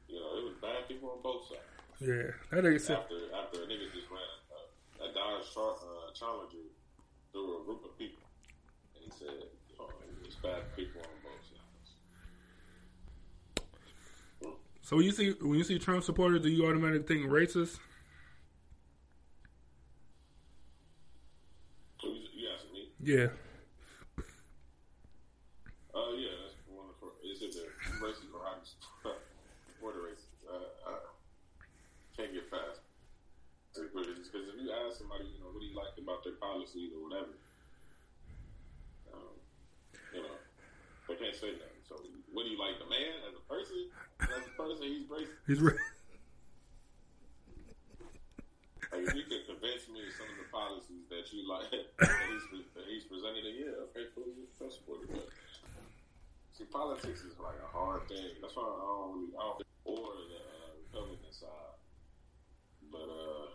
you know, it was bad people on both sides. Yeah, that nigga said. After after a nigga just ran a, a Dodge Char- uh, Challenger through a group of people, said, oh, it's bad people on both sides. So when you see when you see Trump supporters, do you automatically think racist? So you, asking me? Yeah. Uh, yeah, that's one of the. Is it racist or I for the racist? Uh, I can't get past. Because if you ask somebody, you know, what do you like about their policies or whatever, um, you know, they can't say nothing. So, what do you like, the man as a person? As a person, he's racist. (laughs) He's ra- Like, if you could convince me of some of the policies that you like that he's, that he's presented, yeah, okay, cool, you're a Trump supporter. But see, politics is like a hard thing. That's why I don't really, I don't, or the uh, Republican side. But uh,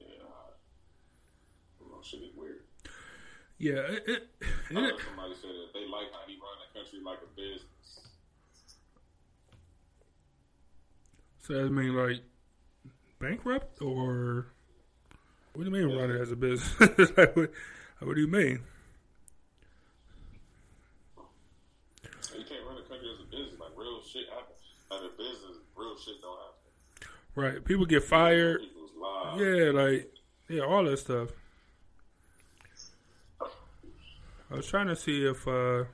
yeah, I, I don't know, shit is weird. Yeah. It, it, I heard somebody say that they like how he run the country like a business. so that mean like bankrupt or what do you mean run it as a business? (laughs) like, what, what do you mean? You can't run the country as a business. Like real shit happens. Like a business, real shit don't happen. Right. People get fired. People's lives. Yeah, like yeah, all that stuff. I was trying to see if uh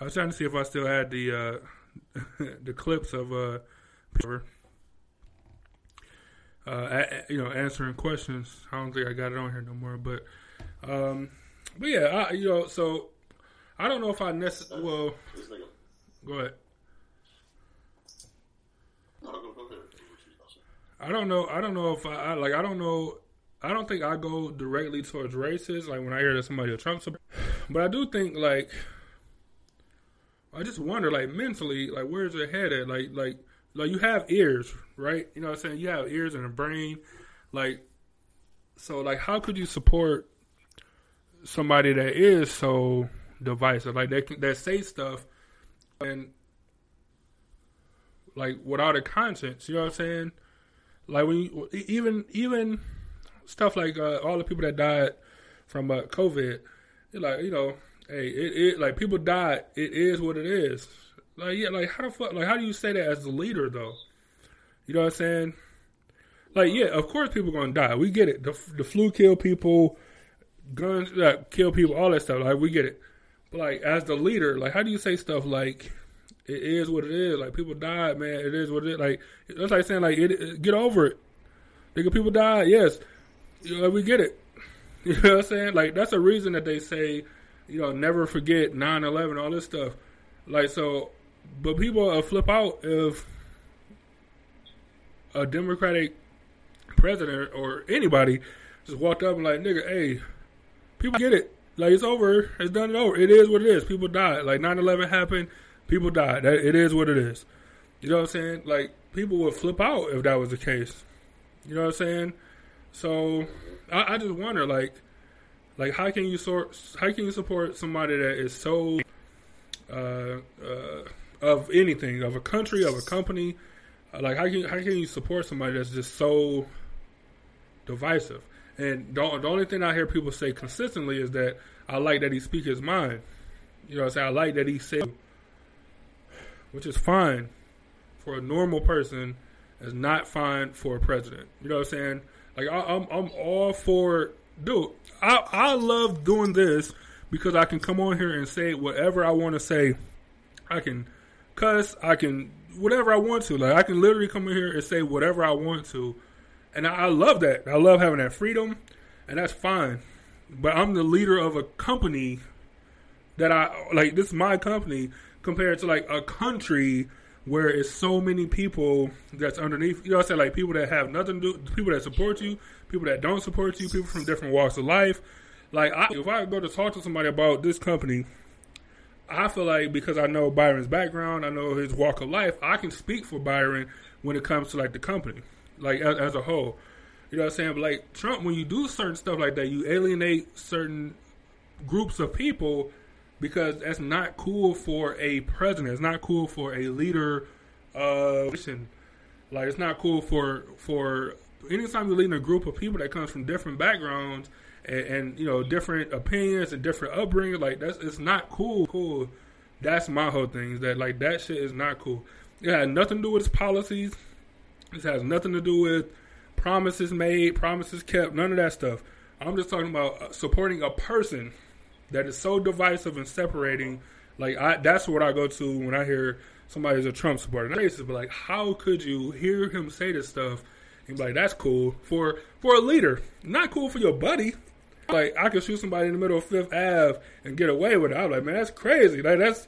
I was trying to see if I still had the uh (laughs) the clips of uh uh you know answering questions. I don't think I got it on here no more, but um but yeah, I, you know, so I don't know if I necessarily well, go ahead. I don't know. I don't know if I, I like. I don't know. I don't think I go directly towards racist. Like when I hear that somebody a Trump supporter, but I do think like I just wonder like mentally like where's your head at? Like like like you have ears, right? You know what I'm saying? You have ears and a brain, like so like how could you support somebody that is so divisive? Like they that say stuff and like without a conscience. You know what I'm saying? Like when you, even even stuff like uh, all the people that died from uh, COVID, like you know, hey, it, it like people died. It is what it is. Like yeah, like how the fuck? Like how do you say that as the leader though? You know what I'm saying? Like yeah, of course people gonna die. We get it. The the flu kill people, guns uh, kill people, all that stuff. Like we get it. But like as the leader, like how do you say stuff like? It is what it is. Like people died, man. It is what it is. Like that's like saying like it, it- get over it. Nigga, people died. Yes, we get it. (laughs) You know what I'm saying? Like that's a reason that they say, you know, never forget 9/11, all this stuff. Like so, but people flip out if a Democratic president or anybody just walked up and like, nigga, hey, people get it. Like it's over. It's done and over. It is what it is. People died. Like 9/11 happened. People died. That, it is what it is. You know what I'm saying? Like people would flip out if that was the case. You know what I'm saying? So I, I just wonder, like, Like, how can you sort? How can you support somebody that is so uh, uh, of anything, of a country, of a company? Like, how can how can you support somebody that's just so divisive? And the, the only thing I hear people say consistently is that I like that he speak his mind. You know, what I'm saying I like that he said, which is fine for a normal person, is not fine for a president. You know what I'm saying? Like I, I'm, I'm all for, dude. I, I love doing this because I can come on here and say whatever I want to say. I can cuss. I can whatever I want to. Like I can literally come in here and say whatever I want to, and I, I love that. I love having that freedom, and that's fine. But I'm the leader of a company that I like. This is my company compared to like a country where it's so many people that's underneath. You know, I said like people that have nothing to do, people that support you, people that don't support you, people from different walks of life. Like, I, if I go to talk to somebody about this company, I feel like because I know Byron's background, I know his walk of life, I can speak for Byron when it comes to like the company, like as, as a whole. You know what I'm saying? But like Trump, when you do certain stuff like that, you alienate certain groups of people because that's not cool for a president. It's not cool for a leader of like it's not cool for for anytime you're leading a group of people that comes from different backgrounds and, and you know different opinions and different upbringing. Like that's it's not cool. Cool. That's my whole thing. Is that like that shit is not cool. It had nothing to do with his policies. This has nothing to do with promises made, promises kept. None of that stuff. I'm just talking about supporting a person that is so divisive and separating. Like I, that's what I go to when I hear somebody's a Trump supporter. Not racist, but like, how could you hear him say this stuff and be like, that's cool for for a leader, not cool for your buddy. Like I could shoot somebody in the middle of Fifth Ave and get away with it. I'm like, man, that's crazy. Like that's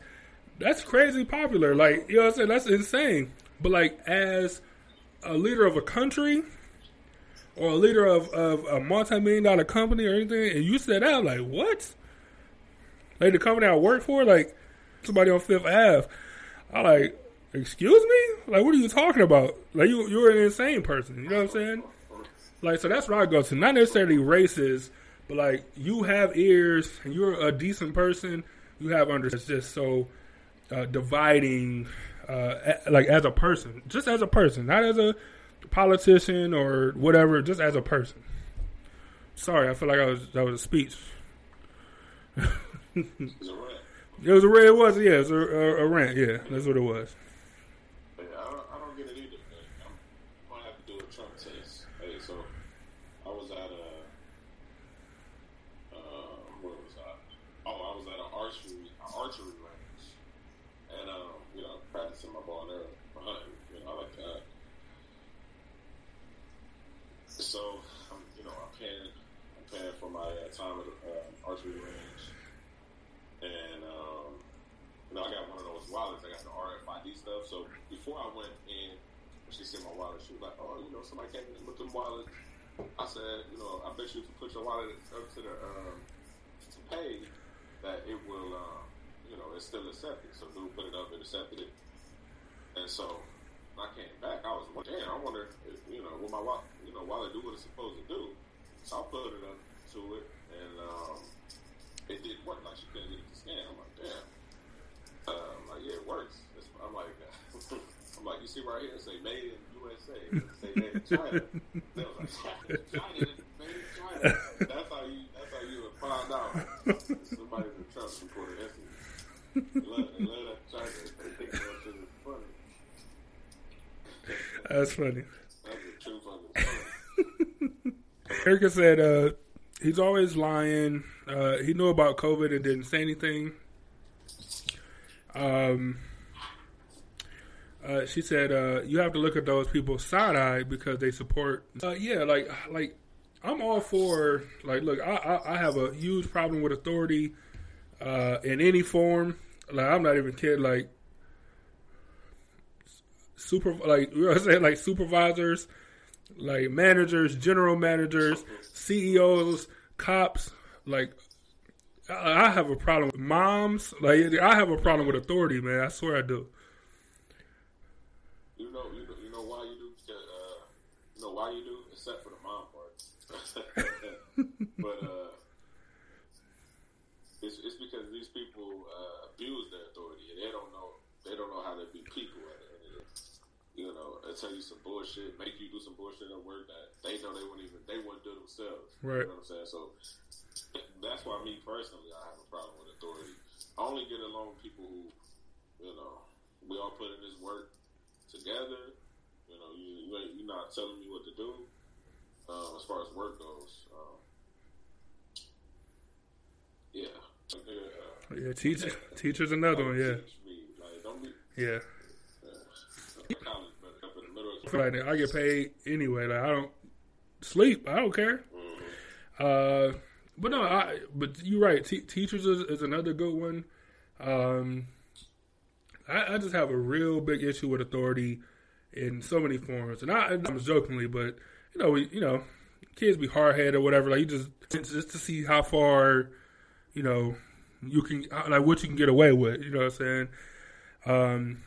that's crazy popular. Like you know what I'm saying? That's insane. But like as a leader of a country or a leader of, of a multi million dollar company or anything, and you said that, I'm like what? Like the company I work for, like somebody on Fifth Ave, I like, excuse me? Like what are you talking about? Like you you're an insane person. You know what I'm saying? Like so that's where I go to. Not necessarily racist, but like you have ears and you're a decent person. You have under it's just so uh, dividing, uh, like as a person, just as a person, not as a politician or whatever, just as a person. Sorry, I feel like I was that was a speech. (laughs) It's a rant. It was a. It was yeah, it was a, a, a rant. Yeah, that's what it was. Yeah, I don't, I don't get it either. Man. I'm gonna have to do a Trump test. Hey, so I was at a, uh, where was I? Oh, I was at an archery, an archery range, and um, you know, practicing my ball there, hunting. You know, I like that. So, I'm, you know, I'm paying, I'm paying for my uh, time at the uh, archery range, and um, you know, I got one of those wallets. I got the RFID stuff. So before I went in, she seen my wallet, she was like, "Oh, you know, somebody came in with them wallet." I said, "You know, I bet you if you put your wallet up to the um, that it will, um, you know, it's still accepted." So dude put it up and accepted it, and so when I came back, I was like, "Damn, I wonder, if, you know, what my wallet, you know, wallet do what it's supposed to do." So I put it up to it, and um, it did work. Like she couldn't get it to scan. I'm like, damn. Um, like, yeah, it works. It's, I'm like, I'm like, you see right here, it say made in USA. Say made in China. They was like, China, China, made in China. That's how you. That's how you would find out somebody's a Trump supporter. That's they love, they love that China. They think that shit is funny. That's funny. That's truth. Erica said uh, he's always lying. Uh, he knew about COVID and didn't say anything. Um, uh, she said uh, you have to look at those people side eye because they support. Uh, yeah, like like I'm all for like look. I, I, I have a huge problem with authority uh, in any form. Like I'm not even kidding. Like super like (laughs) you know what I'm saying like supervisors like managers, general managers, CEOs, cops. Like, I I have a problem with moms. Like, I have a problem with authority, man. I swear I do. You know, you know, you know why you do. Uh, you know why you do, except for the mom part. (laughs) but uh, it's, it's because these people uh, abuse their authority and they don't know they don't know how to be people at the end of it. You know, they tell you some bullshit, make you do some bullshit at work that they know they wouldn't even they wouldn't do themselves. Right. You know what I'm saying? So that's why me personally, I have a problem with authority. I only get along with people who, you know, we all put in this work together. You know, you, you ain't, you're not telling me what to do um, as far as work goes. Um, yeah. Uh, Yeah, teacher, teacher's another one. Yeah. Like, be, yeah. uh, college, but up in the middle of I feel like I get paid anyway. Like I don't sleep. I don't care. Uh, but no, I. But you're right. Te- teachers is, is another good one. Um, I, I just have a real big issue with authority in so many forms, and I, I'm jokingly, but you know, we, you know, kids be hard headed or whatever. Like you just just to see how far, you know, you can like what you can get away with. You know what I'm saying? Um,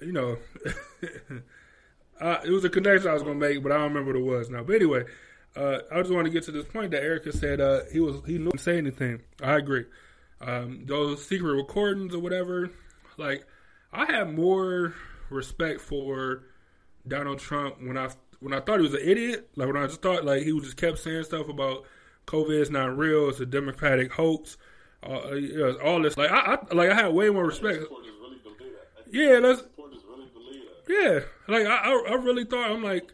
you know, (laughs) uh, it was a connection I was gonna make, but I don't remember what it was now. But anyway, uh, I just want to get to this point that Erica said uh, he was he didn't say anything. I agree. Um, those secret recordings or whatever, like I had more respect for Donald Trump when I when I thought he was an idiot. Like when I just thought like he was just kept saying stuff about COVID is not real. It's a democratic hoax. Uh, know, all this like I, I like I had way more respect. really. Yeah, that's really yeah. Like I, I, I really thought I'm like,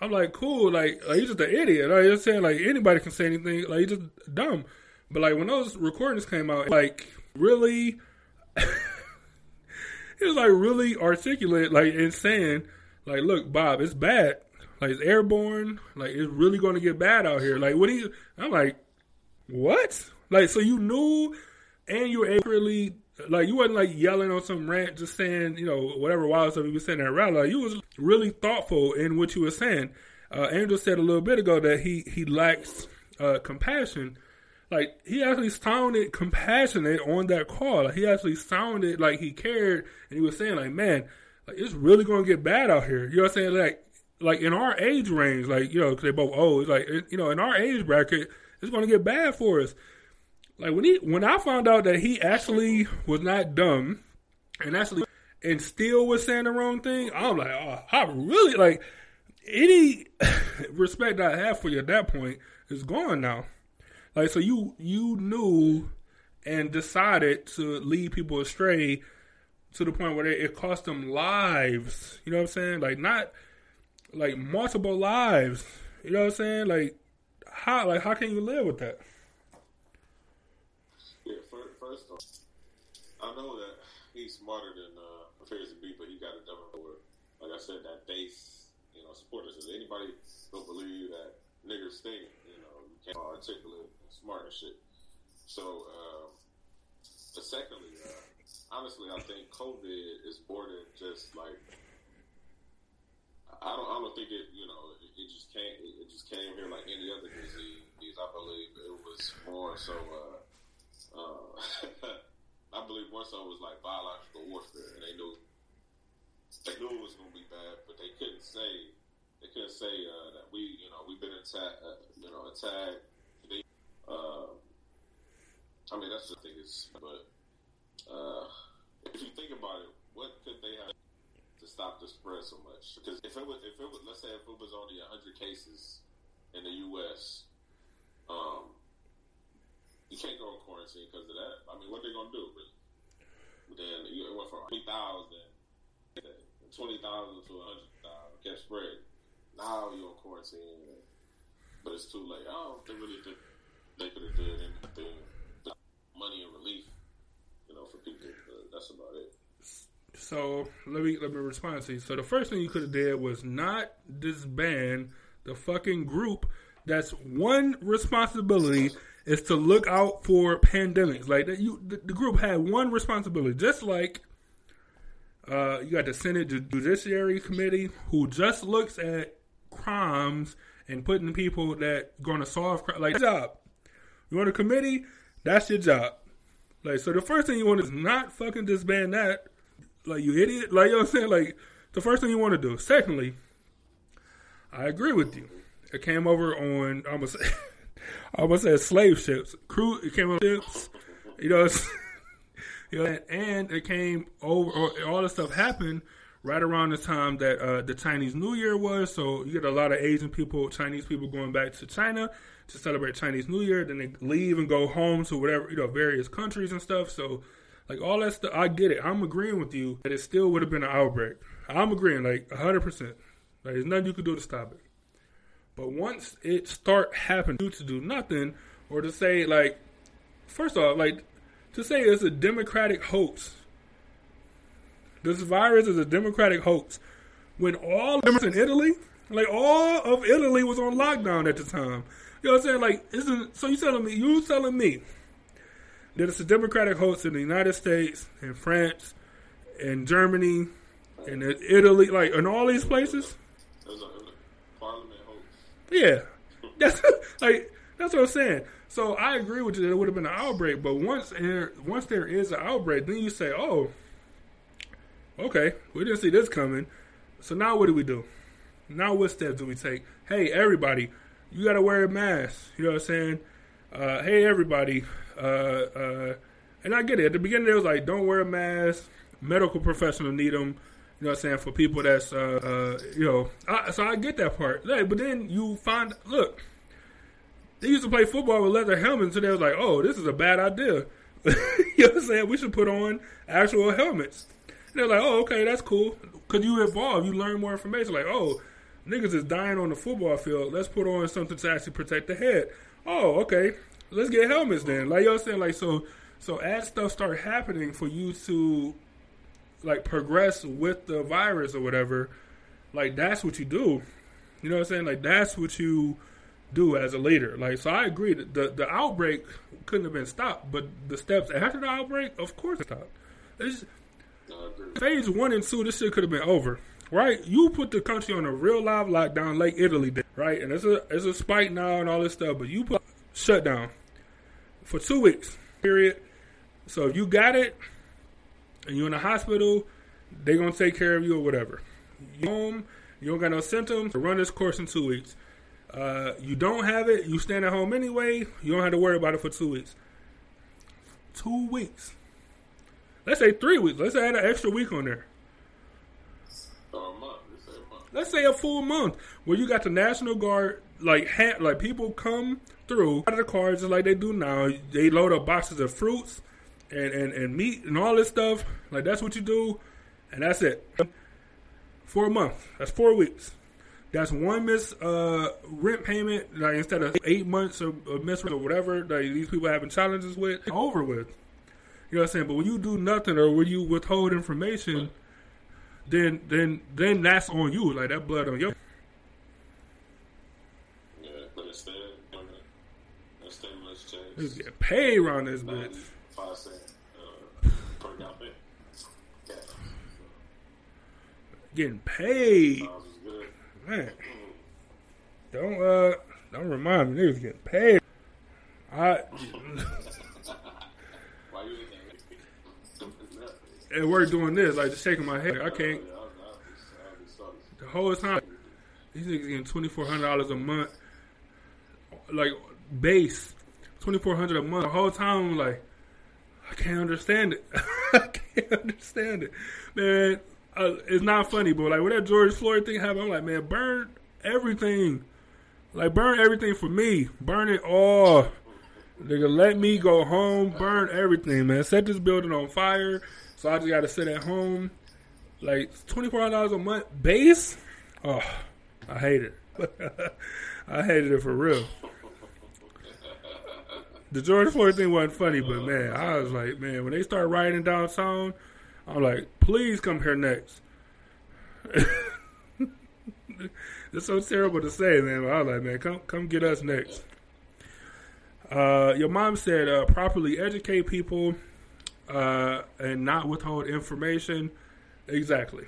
I'm like cool. Like, like he's just an idiot. Like you're saying, like anybody can say anything. Like he's just dumb. But like when those recordings came out, like really, (laughs) he was like really articulate, like and saying, like, look, Bob, it's bad. Like it's airborne. Like it's really going to get bad out here. Like what do you? I'm like, what? Like so you knew, and you were accurately like you wasn't like yelling on some rant, just saying you know whatever wild stuff you was saying at rally. Like you was really thoughtful in what you were saying. Uh, Angel said a little bit ago that he he lacks uh, compassion. Like he actually sounded compassionate on that call. Like he actually sounded like he cared, and he was saying like, man, like it's really gonna get bad out here. You know what I'm saying? Like like in our age range, like you know, 'cause they both old. Like you know, in our age bracket, it's gonna get bad for us. Like when he when I found out that he actually was not dumb and actually and still was saying the wrong thing, I'm like, oh, I really like any (laughs) respect I have for you at that point is gone now. Like so you you knew and decided to lead people astray to the point where it cost them lives. You know what I'm saying? Like not like multiple lives. You know what I'm saying? Like how like how can you live with that? Yeah, first, first off, I know that he's smarter than uh, appears to be, but he got a dumb over, like I said, that base, you know, supporters. If anybody don't believe that niggers stink, you know, you can't articulate smart and shit. So, um, but secondly, uh, honestly, I think COVID is more than just like. I don't. I don't think it. You know, it, it just came. It, it just came here like any other disease. I believe it was more so. Uh, uh, (laughs) I believe more so was like biological warfare, and they knew they knew it was going to be bad, but they couldn't say they couldn't say uh, that we, you know, we've been attacked, uh, you know, attacked. Uh, I mean, that's the thing is, but uh, if you think about it, what could they have to stop the spread so much? Because if it was, if it was, let's say if it was only hundred cases in the U.S. Um, you can't go in quarantine because of that. I mean, what are they gonna do? Really? Then it went from twenty thousand, twenty thousand to hundred thousand, kept spreading. Now you're in quarantine, but it's too late. I don't think really think they could have did anything, money and relief, you know, for people. That's about it. So let me let me respond to you. So the first thing you could have did was not disband the fucking group. That's one responsibility is to look out for pandemics. Like that, you the, the group had one responsibility, just like uh, you got the Senate Judiciary Committee who just looks at crimes and putting people that going to solve crime. Like job, you want a committee? That's your job. Like so, the first thing you want is not fucking disband that. Like you idiot. Like you know what I'm saying. Like the first thing you want to do. Secondly, I agree with you. It came over on almost I almost said slave ships. Crew it came on ships. You know, (laughs) you know, and it came over. All this stuff happened right around the time that uh, the Chinese New Year was. So you get a lot of Asian people, Chinese people going back to China to celebrate Chinese New Year. Then they leave and go home to whatever you know various countries and stuff. So like all that stuff, I get it. I'm agreeing with you that it still would have been an outbreak. I'm agreeing like 100. percent Like there's nothing you could do to stop it. But once it start happening, you to do nothing or to say like, first off, like to say it's a democratic hoax. This virus is a democratic hoax. When all in Italy, like all of Italy was on lockdown at the time. You know what I'm saying? Like, isn't so you telling me you telling me that it's a democratic hoax in the United States, in France, in Germany, in Italy, like in all these places? Yeah, (laughs) that's like that's what I'm saying. So I agree with you that it would have been an outbreak, but once there, once there is an outbreak, then you say, "Oh, okay, we didn't see this coming." So now what do we do? Now what steps do we take? Hey, everybody, you got to wear a mask. You know what I'm saying? Uh, hey, everybody, uh, uh, and I get it. At the beginning, it was like, "Don't wear a mask." Medical professional need them. You know what I'm saying? For people that's, uh, uh, you know, I, so I get that part. Like, but then you find, look, they used to play football with leather helmets, so they was like, oh, this is a bad idea. (laughs) you know what I'm saying? We should put on actual helmets. And they're like, oh, okay, that's cool. Because you evolve, you learn more information. Like, oh, niggas is dying on the football field. Let's put on something to actually protect the head. Oh, okay. Let's get helmets then. Like you know what I'm saying? Like so so as stuff start happening for you to like progress with the virus or whatever, like that's what you do. You know what I'm saying? Like that's what you do as a leader. Like so, I agree that the the outbreak couldn't have been stopped, but the steps after the outbreak, of course, it stopped. It's, phase one and two, this shit could have been over. Right, you put the country on a real live lockdown, like Italy did, right? And it's a it's a spike now and all this stuff, but you put shutdown for two weeks, period. So if you got it, and you're in the hospital, they're gonna take care of you or whatever. You home, you don't got no symptoms. Run this course in two weeks. Uh, you don't have it, you stand at home anyway. You don't have to worry about it for two weeks. Two weeks. Let's say three weeks. Let's add an extra week on there. Let's say a full month where you got the National Guard, like ha- like people come through out of the cars just like they do now. They load up boxes of fruits and, and, and meat and all this stuff. Like that's what you do, and that's it. For a month. That's four weeks. That's one miss uh, rent payment. Like instead of eight months of, of miss rent or whatever like these people are having challenges with, over with. You know what I'm saying? But when you do nothing or when you withhold information, then then then that's on you. Like that blood on your. Yeah, but instead, instead much change. Just get paid around this bitch. getting paid. Man, don't uh, don't remind me niggas getting paid. I. (laughs) and we're doing this, like just shaking my head. I can't. The whole time, these niggas getting twenty four hundred dollars a month, like base, twenty four hundred a month. The whole time, I'm like, I can't understand it. (laughs) I can't understand it, man uh, it's not funny, but like when that George Floyd thing happened, I'm like, man, burn everything. Like burn everything for me. Burn it all. Nigga, let me go home. Burn everything, man. Set this building on fire. So I just got to sit at home. Like twenty four dollars a month base. Oh, I hate it. (laughs) I hated it for real. The George Floyd thing wasn't funny, but man, I was like, man, when they start riding downtown I'm like, please come here next. (laughs) it's so terrible to say, man. But I was like, man, come come get us next. Uh, your mom said uh, properly educate people uh, and not withhold information. Exactly.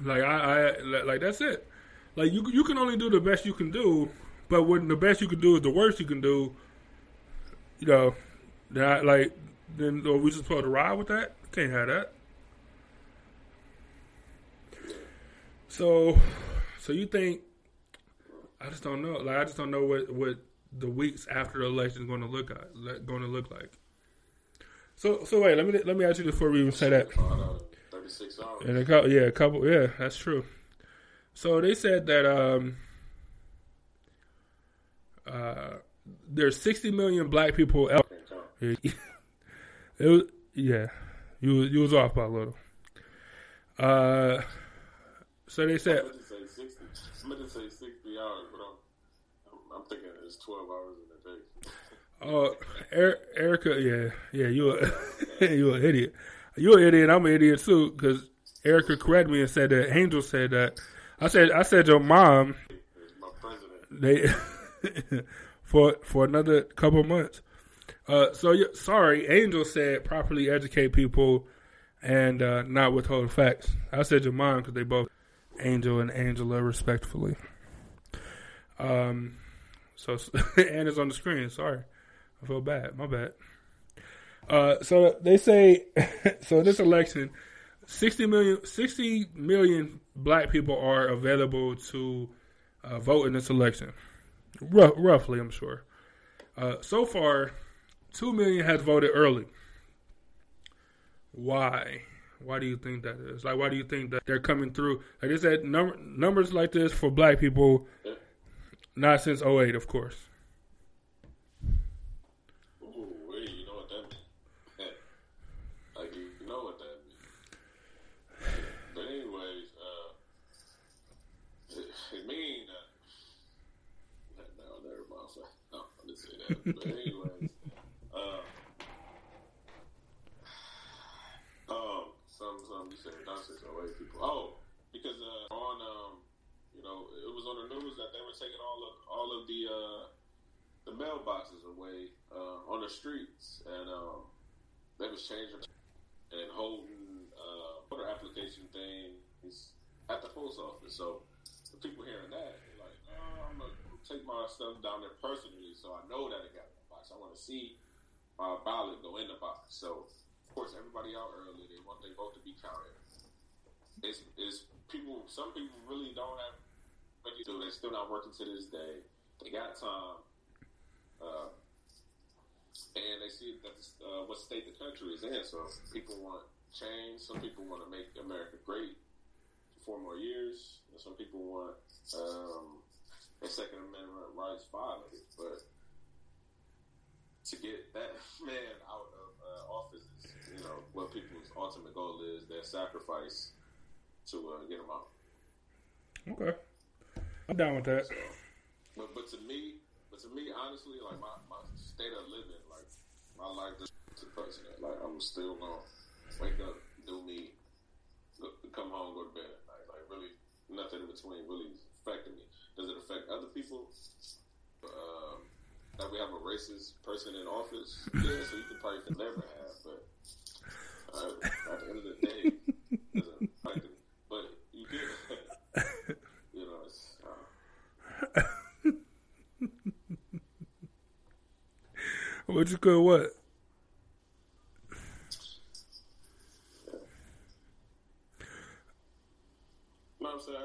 Like I, I, like that's it. Like you, you can only do the best you can do, but when the best you can do is the worst you can do, you know, that like then are we just supposed to ride with that? Can't have that. So, so you think? I just don't know. Like, I just don't know what what the weeks after the election is going to look at, going to look like. So so wait, let me let me ask you before we even say that. Thirty six hours. And a couple, yeah, a couple, yeah, that's true. So they said that um, uh, there's 60 million black people. El- (laughs) it was, yeah, you you was off by a little. Uh, so they said. Somebody say 60 hours, but I'm, I'm thinking it's 12 hours Oh, er- Erica, yeah, yeah, you a (laughs) you an idiot. You an idiot. I'm an idiot too because Erica corrected me and said that Angel said that. I said I said your mom. They (laughs) for for another couple months. Uh, so sorry, Angel said properly educate people and uh, not withhold facts. I said your mom because they both Angel and Angela respectfully. Um, so (laughs) and it's on the screen. Sorry. I feel bad. My bad. Uh, so they say, (laughs) so this election, 60 million, 60 million black people are available to uh, vote in this election. R- roughly, I'm sure. Uh, so far, 2 million has voted early. Why? Why do you think that is? Like, why do you think that they're coming through? Like I said, number, numbers like this for black people, not since 08, of course. But anyways, uh, um, some some you said nonsense white people. Oh, because uh, on um, you know, it was on the news that they were taking all of all of the uh, the mailboxes away on the streets, and um, they was changing and holding uh, voter application things at the post office. So the people hearing that, they're like, oh, I'm gonna take my stuff down there personally, so I know that it got in the box. I want to see my ballot go in the box. So, of course, everybody out early. They want their vote to be counted. It's, it's people. Some people really don't have what you do. They're still not working to this day. They got time, uh, and they see that uh, what state the country is in. So, people want change. Some people want to make America great for four more years. Some people want. Um, the Second Amendment rights violated. But to get that (laughs) man out of uh, office is, you know, what people's ultimate goal is, their sacrifice to uh, get him out. Okay. I'm down with that. So, but, but to me, but to me, honestly, like my, my state of living, like my life is the president. Like I'm still gonna wake up, do me, come home, go to bed. Like, like really, nothing in between really affecting me. Does it affect other people? Um, that we have a racist person in office? (laughs) Yeah, so you could probably never have, but uh, at the end of the day, doesn't. But you get, (laughs) you know, it's. Uh, (laughs) what you call what? No, I'm saying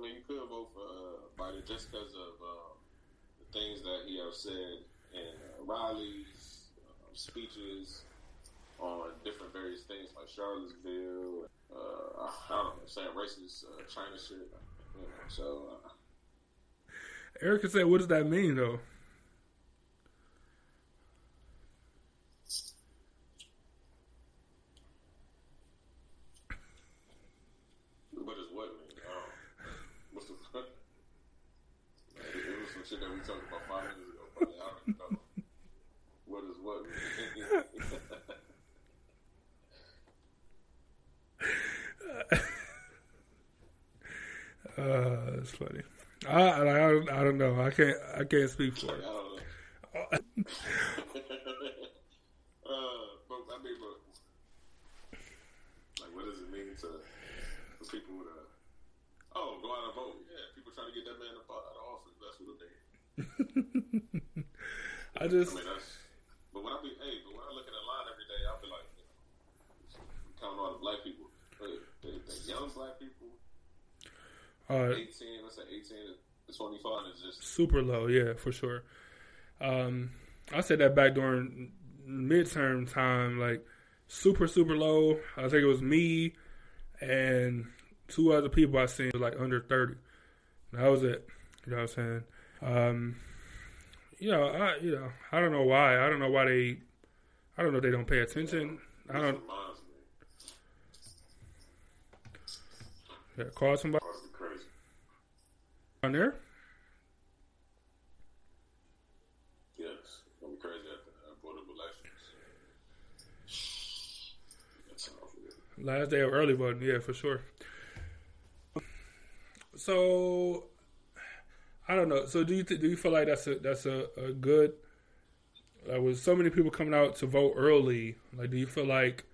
I mean, you could vote for uh, Biden just because of um, the things that he has said in uh, rallies, uh, speeches on different various things like Charlottesville. Uh, I don't know, saying racist uh, China shit. You know, so. Uh, Erica said, "What does that mean, though?" Shit that we talked about five minutes ago. But I don't know. what is what? (laughs) uh, that's funny. I, I, I, don't, know. I can't I can't speak for it. (laughs) uh, but I mean, but like, what does it mean to for people to oh go out and vote? Yeah, people trying to get that man to buy out of office. That's what they (laughs) I just. I mean, that's, but when I be, hey, but when I look at the line every day, I be like, you know, counting all the black people, the, the, the young black people, uh, 18, let's say 18 to The twenty five is just super low. Yeah, for sure. Um, I said that back during midterm time, like super super low. I think it was me and two other people I seen were like under thirty. That was it. You know what I'm saying? Um, you know, I you know I don't know why. I don't know why they. I don't know they don't pay attention. I don't. Yeah, call somebody on there. Yes, gonna be crazy at the board of elections. That's how I feel. Last day of early voting, yeah, for sure. So, I don't know. So, do you th- do you feel like that's a that's a, a good? Like, with so many people coming out to vote early, like, do you feel like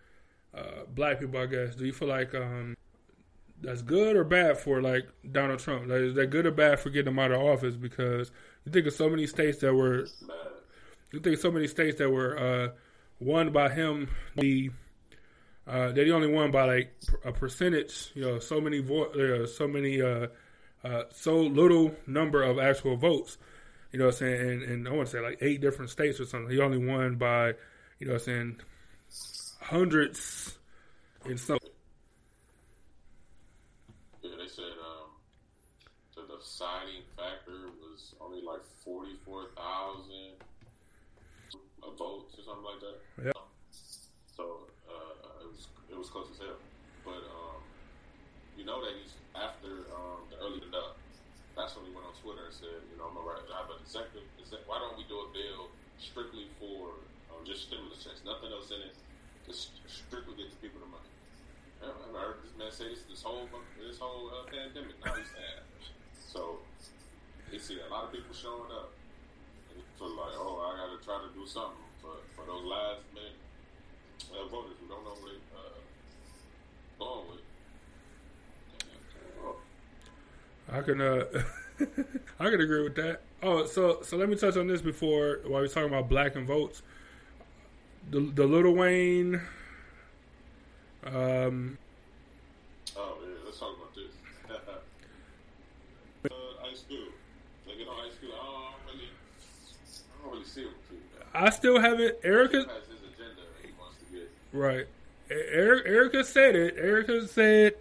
uh, black people? I guess. Do you feel like um, that's good or bad for like Donald Trump? Like, is that good or bad for getting him out of office? Because you think of so many states that were you think so many states that were uh, won by him, the uh, they only won by like a percentage. You know, so many vo- uh, so many, uh, uh, so little number of actual votes. You know, what I'm saying, and, and I want to say like eight different states or something. He only won by, you know, what I'm saying hundreds in some. Yeah, they said um, the deciding factor was only like forty four thousand votes or something like that. Yeah. So uh, it was it was close as hell. But um, you know that he's after um, the early enough. That's when he went on Twitter and said, you know, I'm gonna write, have an executive. exec- Why don't we do a bill strictly for um, just stimulus checks, nothing else in it, just strictly get the people the money. I heard this man say this this whole this whole uh, pandemic. Now he's saying so. He see a lot of people showing up, and feel like, oh, I got to try to do something for for those last minute uh, voters who don't know they uh, I can uh (laughs) I can agree with that. Oh, so so let me touch on this before while we're talking about black and votes. The the Lil Wayne um oh yeah, let's talk about this. (laughs) uh, Ice Cube, like you know, Ice Cube. I don't really, I don't really see him too. I still haven't Erica has his agenda he wants to get. right. Eric, Erica said it. Erica said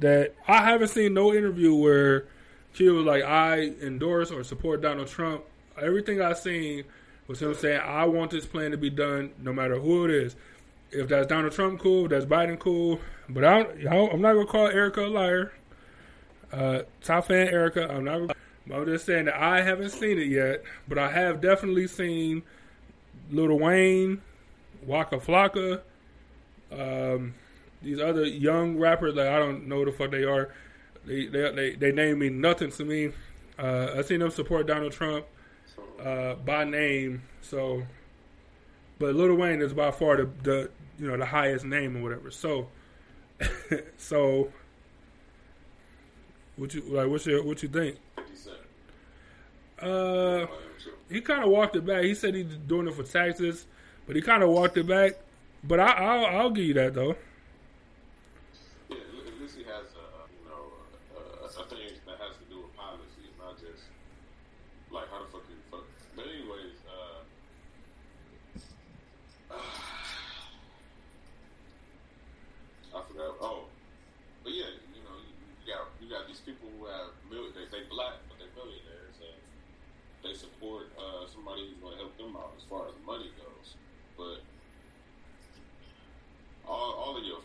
that I haven't seen no interview where she was like, I endorse or support Donald Trump. Everything I've seen was him saying, I want this plan to be done no matter who it is. If that's Donald Trump, cool. If that's Biden, cool. But I I'm not going to call Erica a liar. Uh, top fan Erica, I'm not. I'm just saying that I haven't seen it yet, but I have definitely seen Lil Wayne, Waka Flocka, um, these other young rappers that I don't know who the fuck they are. They they they, they name me nothing to me. Uh, I seen them support Donald Trump uh, by name. So, but Lil Wayne is by far the, the you know the highest name or whatever. So, (laughs) so what you like? What's your what you think? Uh, he kind of walked it back. He said he's doing it for taxes, but he kind of walked it back. But I, I'll I'll give you that though. Yeah, at least he has a you know a, a, a thing that has to do with policy, not just like how the fuck you fuck. But anyways, uh, I forgot. Oh, but yeah, you know, you, you got you got these people who have mil- they they black but they're millionaires and they support uh, somebody who's going to help them out as far as money goes, but. All, all of your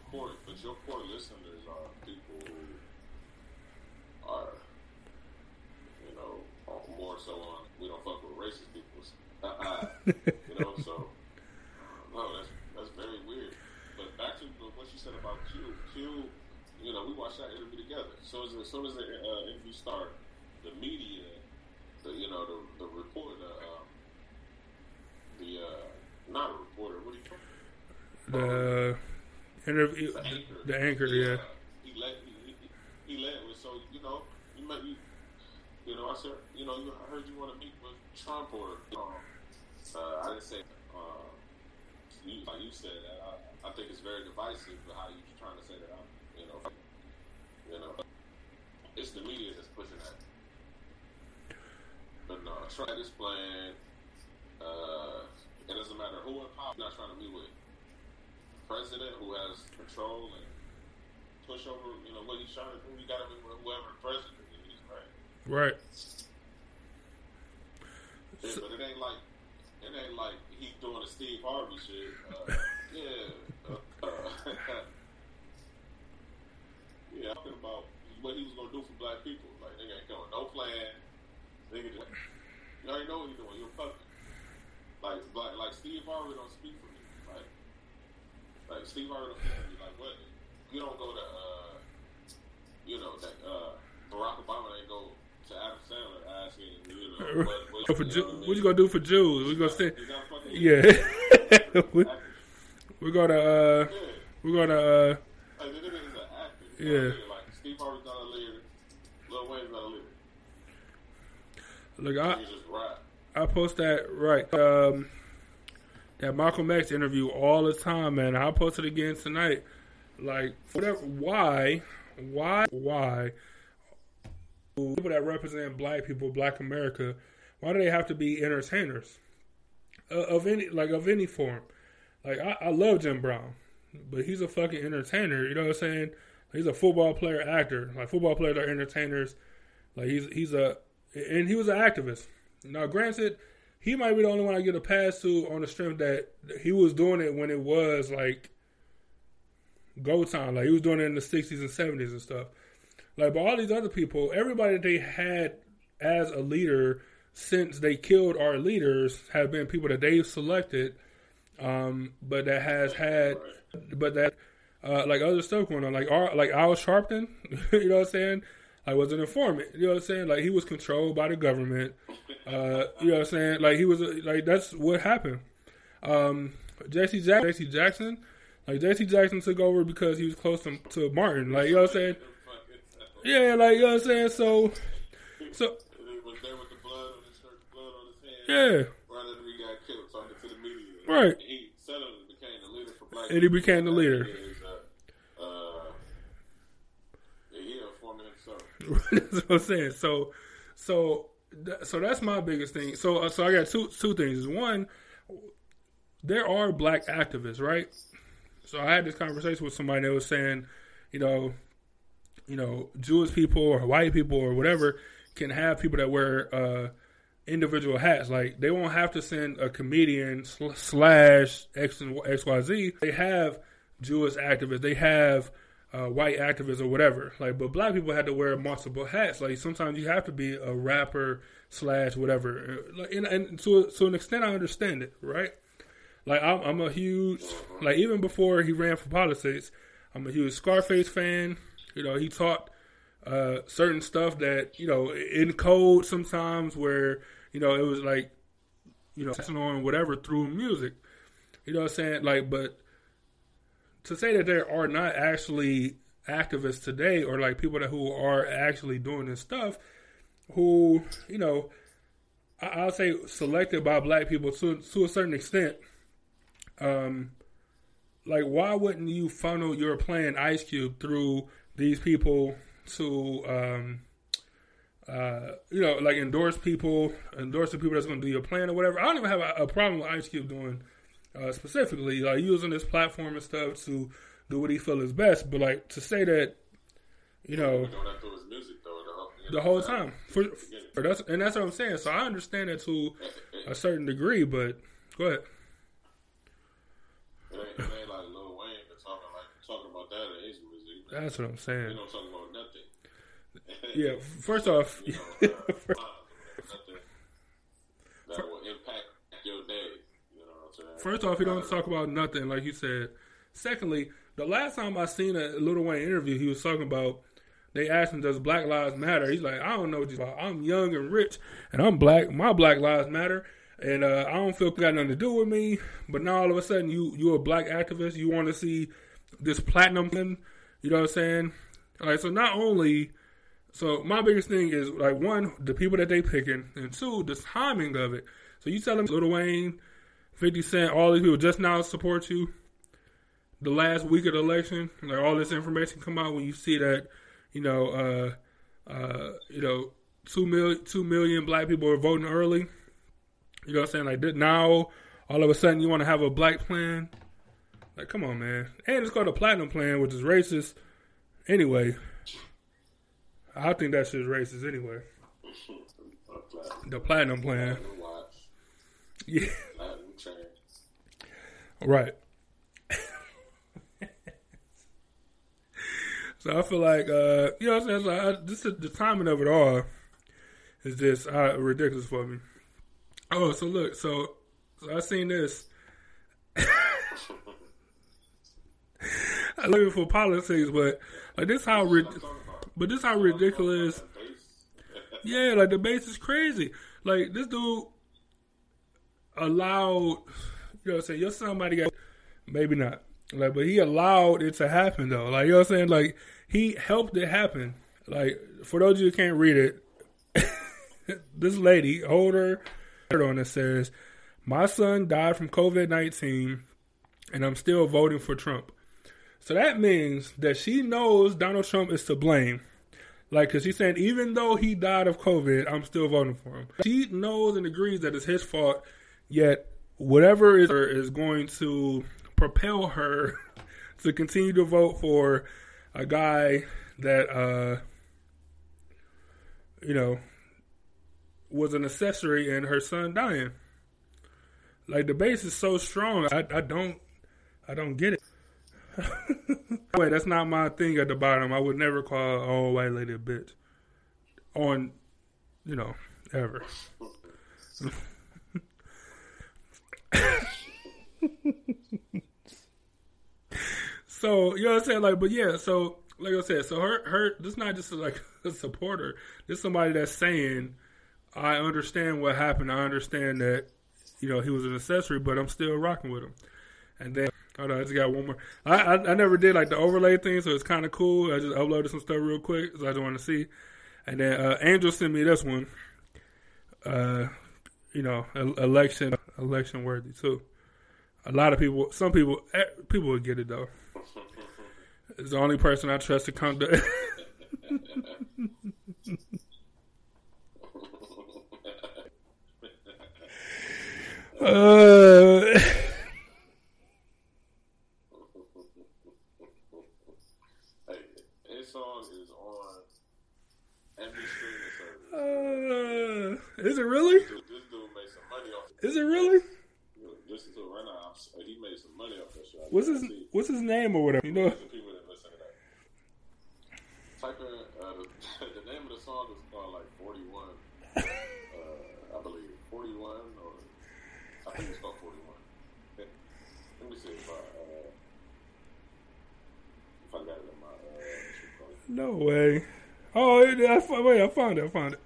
your core listeners are people who are, you know, more so on we don't fuck with racist people. (laughs) you know, so no, that's that's very weird. But back to what you said about Q. Q, you know, we watched that interview together. So as, as soon as the uh, interview started, the media, the you know, the the reporter, um, the uh, not a reporter, what do you call it? The anchor. the anchor, yeah. uh, he led. He, he, he led with so you know you might you, you know I said you know you, I heard you want to meet with Trump or um, uh, I didn't say uh, you like you said that I, I think it's very divisive but how you trying to say that I'm you know you know it's the media that's pushing that But no, Trump is playing. Uh, it doesn't matter who in power. Not trying to meet with president who has control and push over. You know what he's trying to do. You got to with whoever the president is, right? Right. Yeah, but it ain't like it ain't like he doing a Steve Harvey shit. Uh, (laughs) yeah. Uh, uh, (laughs) yeah, talking about what he was gonna do for black people. Like they ain't going no plan. Nigga just you already know what he's doing. You're fucking. Like black like Steve Harvey don't speak for me. Like Steve Harvey don't speak for me. Like what you don't go to uh you know that uh Barack Obama ain't go to Adam Sandler asking, you know, (laughs) what, what, For you know what I you gonna do for Jews? We gonna say, He's not fucking- yeah. (laughs) we, we're gonna uh, Yeah. we're gonna uh, Like, the nigga is an actor. Yeah. Know I mean? Like, Steve Harvey's not a leader. Lil Wayne's not a leader. look. I. I post that right. Um, that Malcolm X interview all the time, man. I'll post it again tonight. Like, whatever. Why? Why? Why? People that represent Black people, Black America, why do they have to be entertainers uh, of any like of any form? Like, I, I love Jim Brown, but he's a fucking entertainer. You know what I'm saying? He's a football player, actor. Like football players are entertainers. Like he's he's a and he was an activist. Now, granted, he might be the only one I get a pass to on the strength that he was doing it when it was like go time. Like he was doing it in the sixties and seventies and stuff. Like, but all these other people, everybody they had as a leader since they killed our leaders have been people that they've selected, um, but that has had, but that uh, like other stuff going on, like our, like Al Sharpton, (laughs) you know what I'm saying? Like was an informant, you know what I'm saying? Like he was controlled by the government, uh, you know what I'm saying? Like he was a, like that's what happened. Um, Jesse Jack, Jesse Jackson, like Jesse Jackson took over because he was close to, to Martin, like you know what I'm saying? Yeah, like you know what I'm saying. So, so he was there with the blood on his shirt, blood on his hand. yeah, Right after he got killed, talking to the media. And he became the leader for black and he became the That leader. nigga is, uh, uh, yeah, he a foreman himself. (laughs) that's what I'm saying. So, so, so that's my biggest thing. So, uh, so I got two two things. One, there are black activists, right? So I had this conversation with somebody that was saying, you know, you know, Jewish people or white people or whatever can have people that wear uh, individual hats. Like they won't have to send a comedian sl- slash X and X Y Z. They have Jewish activists. They have uh, white activists or whatever. Like, but black people had to wear multiple hats. Like sometimes you have to be a rapper slash whatever. Uh, Like, and, and to to an extent, I understand it, right? Like I'm, I'm a huge like even before he ran for politics, I'm a huge Scarface fan. You know, he taught uh, certain stuff that you know in code sometimes where you know it was like you know on whatever through music. You know what I'm saying? Like, but to say that there are not actually activists today or like people that who are actually doing this stuff who you know I- I'll say selected by black people to to a certain extent um, like why wouldn't you funnel your plan Ice Cube through these people to um, uh, you know like endorse people, endorse the people that's going to do your plan or whatever? I don't even have a, a problem with Ice Cube doing uh, specifically like using this platform and stuff to do what he feel is best. But like to say that you know Doing that through his music, though, the whole, you the whole time for, for that's and that's what I'm saying. So I understand it to a certain degree, but go ahead. It ain't, it ain't like Lil Wayne talking like talking about that in his music. That's what I'm saying. don't talk about nothing. Yeah, (laughs) first off, You know, (laughs) uh, (laughs) nothing that will impact your day. First off, he don't talk about nothing, like you said. Secondly, the last time I seen a Lil Wayne interview, he was talking about. They asked him, "Does Black Lives Matter?" He's like, "I don't know. I'm young and rich, and I'm black. My Black Lives Matter, and uh, I don't feel got nothing to do with me." But now all of a sudden, you you're a black activist. You want to see this platinum thing. You know what I'm saying? Like, so not only so my biggest thing is like one, the people that they picking, and two, the timing of it. So you tell them Lil Wayne, Fifty Cent, all these people just now support you. The last week of the election, like all this information come out when you see that, you know, uh, uh, you know, two million two million black people are voting early. You know what I'm saying? Like now, all of a sudden, you want to have a black plan. Like, come on, man. And it's called a platinum plan, which is racist. Anyway, I think that shit's racist anyway. (laughs) The platinum plan. Yeah. Right. (laughs) so I feel like, uh, you know what I'm saying? So I, this is, the timing of it all is just uh, ridiculous for me. Oh, so look, so, so I seen this. (laughs) I'm looking for politics, but like this how but this how ridiculous. (laughs) Yeah, like the base is crazy. Like this dude allowed, you know, what I'm saying your somebody got maybe not like, but he allowed it to happen though. Like you know, what I'm saying like he helped it happen. Like for those of you who can't read it, (laughs) this lady hold her on it says, "My son died from COVID nineteen, and I'm still voting for Trump." So that means that she knows Donald Trump is to blame. Like, because she's saying, even though he died of COVID, I'm still voting for him. She knows and agrees that it's his fault, yet whatever is, is going to propel her (laughs) to continue to vote for a guy that, uh, you know, was an accessory in her son dying. Like the base is so strong, I, I don't, I don't get it. (laughs) Wait, that's not my thing at the bottom. I would never call an old white lady a bitch. On, you know, ever. (laughs) (laughs) so you know what I'm saying? Like, but yeah. So like I said, so her her this not just like (laughs) a supporter. This somebody that's saying, I understand what happened. I understand that you know he was an accessory, but I'm still rocking with him. And then Hold on, I just got one more. I, I, I never did like the overlay thing, so it's kind of cool. I just uploaded some stuff real quick, so I just want to see. And then uh, Angel sent me this one. Uh, you know, election election worthy too. A lot of people, some people, eh, people would get it though. It's the only person I trust to come to. (laughs) uh. Is it really? This, this dude made some money off. Is it really? Listen to it right now. He made some money off that show. What's his What's his name or whatever? You know. People that listen to that. Type in uh, the, (laughs) the, name of the song is called like Forty One. uh, I believe Forty One, or I think it's called Forty One. Let me see if I uh, if I got it in my. Uh, no way. Oh, I, wait, I found it. I found it.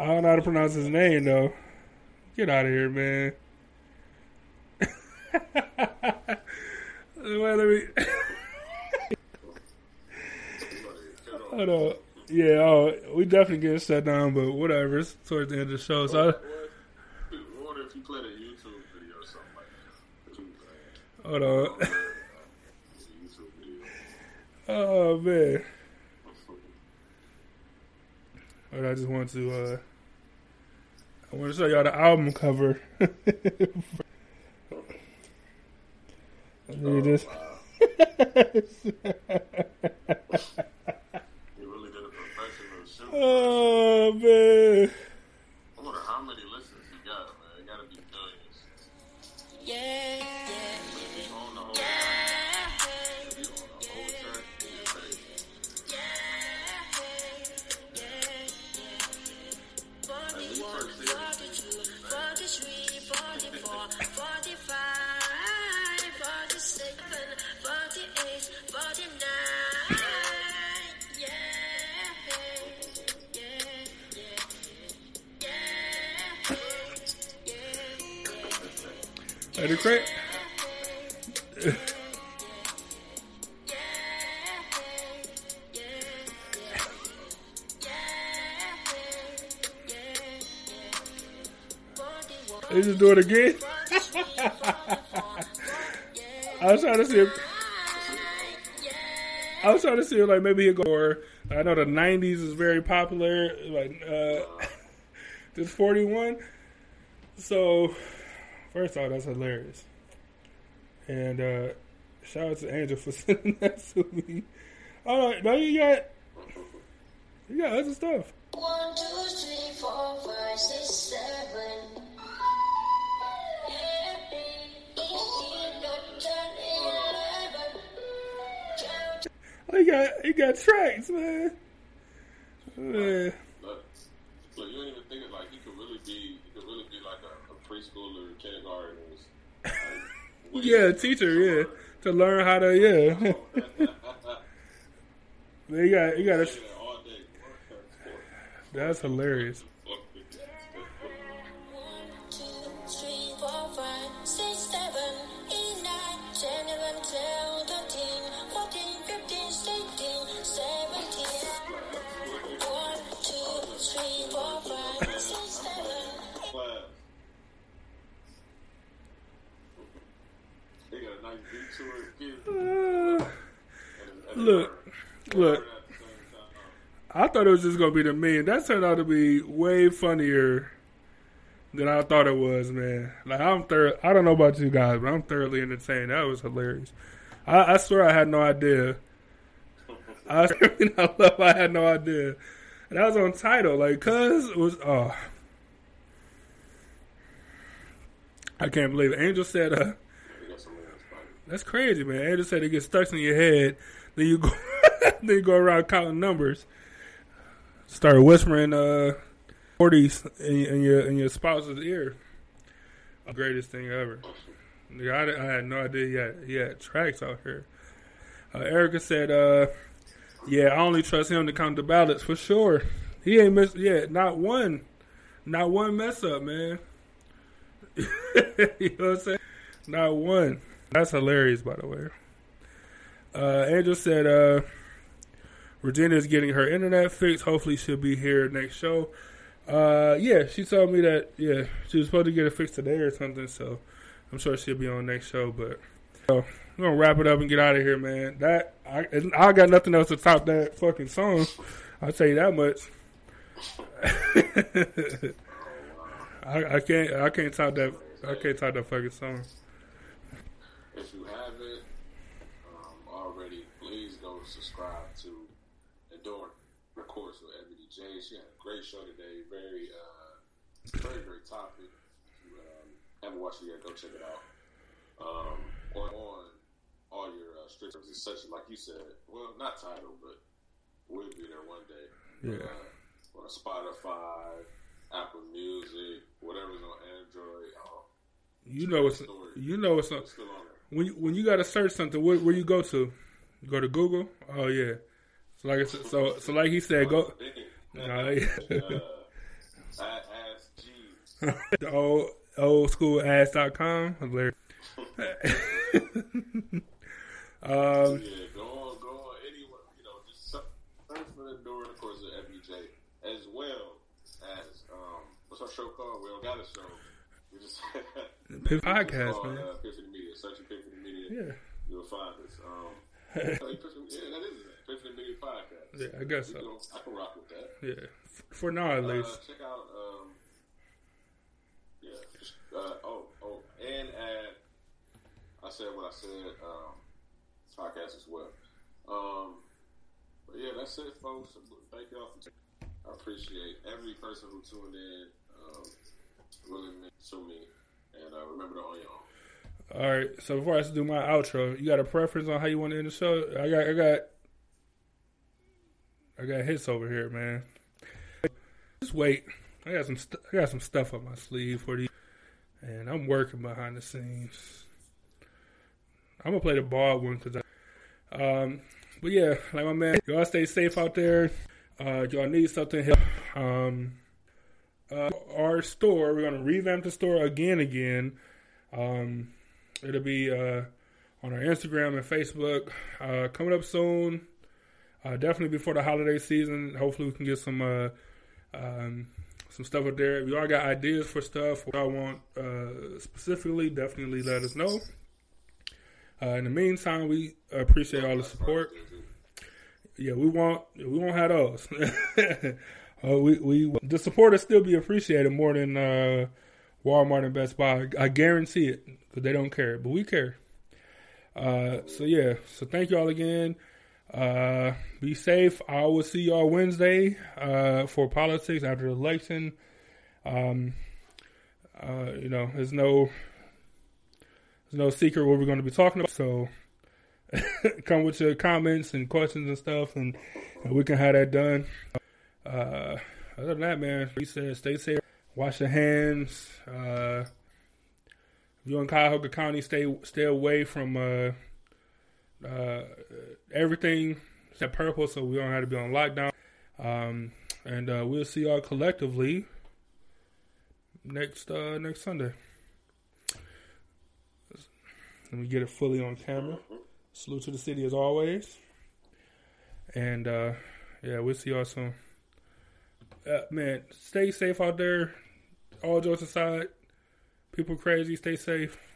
I don't know how to pronounce his name though. Get out of here, man. (laughs) Wait, let me. (laughs) Hold on. Yeah, oh, we definitely getting shut down, but whatever. It's towards the end of the show. So, I, wonder if you played a YouTube video or something like that. Hold on. oh man. But I just want to uh I want to show y'all the album cover. (laughs) Look oh, at this. (laughs) Oh man. I wonder how many listeners he got, man. It gotta be billions. Yeah. Ready, Craig? (laughs) They just do it again. (laughs) I was trying to see if I was trying to see if like maybe he'll go or I know the '90s is very popular. Like uh, (laughs) this 41. So first off, that's hilarious. And uh, shout out to Angel for (laughs) sending that to me. All right, now you got you got other stuff. One, two, three, four, five, six, seven. Oh, he got he got tracks, man. Man. Look, look, you don't even think it like he could really be. He could really be like a, a preschooler, kindergarten. Like, (laughs) Yeah, teacher, yeah. To learn how to (laughs) yeah. You got you got a, Say that all day. that's hilarious. (sighs) Look, look. I thought it was just gonna be the meme. That turned out to be way funnier than I thought it was, man. Like I'm I don't know about you guys, but I'm thoroughly entertained. That was hilarious. I, I swear I had no idea. I, (laughs) I love I had no idea. And that was on Tidal, like cuz it was oh I can't believe it. Angel said uh They got some of that that's crazy, man. Angel said it gets stuck in your head. Then you go, (laughs) then you go around counting numbers. Start whispering uh forties in, in your in your spouse's ear. Greatest thing ever. I, I had no idea he had, he had tracks out here. Uh, Erica said, uh, "Yeah, I only trust him to count the ballots for sure. He ain't missed yeah, not one, not one mess up, man. (laughs) you know what I'm saying? Not one. That's hilarious, by the way. Uh, Angel said, uh, Virginia's getting her internet fixed. Hopefully, she'll be here next show. Uh, yeah, she told me that, yeah, she was supposed to get it fixed today or something, so I'm sure she'll be on next show. But so, we're to wrap it up and get out of here, man. That I, I got nothing else to top that fucking song. I'll tell you that much. (laughs) I, I can't I can't top that I can't top that fucking song. If you haven't um, already, please go subscribe to Endure the Course with Ebony J. She had a great show today. Very, uh, very great topic. If you um, haven't watched it yet, go check it out. Um, on, on all your uh, strict services, such like you said, well, not Tidal, but we'll be there one day. Yeah. Uh, on Spotify, Apple Music, whatever's on Android. Oh, You know it's you know it's it's still on there. When you, when you got to search something. Where, where you go to? You go to Google. Oh yeah. So like I said, so so like he said, go. Yeah. uh, (laughs) ask the old old school ass.com. Hilarious. (laughs) um, Yeah, go on, go on. Anyone, you know, just search for the door, of course, of FBJ, as well as um, what's our show called? We don't got a show. We just (laughs) Podcast, called, man. Uh, Media. Search Media. Yeah. You'll find us. Um, (laughs) yeah, that is it. Media Podcast. Yeah, I guess so. I can rock with that. Yeah, for now at Uh, least. check out, um, yeah, just, uh, oh, oh, and add, I said what I said, um, podcast as well. Um, but yeah, that's it, folks. Thank y'all for I appreciate every person who tuned in. Um, really meant to me. And uh, remember to own your own. All right. So before I do my outro, you got a preference on how you want to end the show? I got, I got, I got hits over here, man. Just wait. I got some, st- I got some stuff up my sleeve for you, and I'm working behind the scenes. I'm gonna play the ball one because, um, but yeah, like my man, y'all stay safe out there. Uh, y'all need something help. Um, uh, our store, we're gonna revamp the store again, again. Um, it'll be uh, on our Instagram and Facebook uh, coming up soon. Uh, definitely before the holiday season. Hopefully, we can get some uh, um, some stuff up there. If y'all got ideas for stuff, what I want uh, specifically, definitely let us know. Uh, in the meantime, we appreciate all the support. yeah, we want we won't have those. (laughs) we we the support will still be appreciated more than Walmart and Best Buy. I guarantee it because they don't care, but we care. Uh, so yeah, so thank you all again. Uh, be safe. I will see y'all Wednesday uh, for politics after the election. Um, uh, you know, there's no there's no secret what we're going to be talking about. So (laughs) come with your comments and questions and stuff, and, and we can have that done. Uh, other than that, man, he said stay safe, wash your hands. Uh, you're in Cuyahoga County, stay stay away from uh, uh, everything except purple, so we don't have to be on lockdown. Um, and uh, we'll see y'all collectively next uh, next Sunday. Let me get it fully on camera. Salute to the city as always. And uh, yeah, we'll see y'all soon. Uh, man, stay safe out there. All jokes aside, people crazy. Stay safe.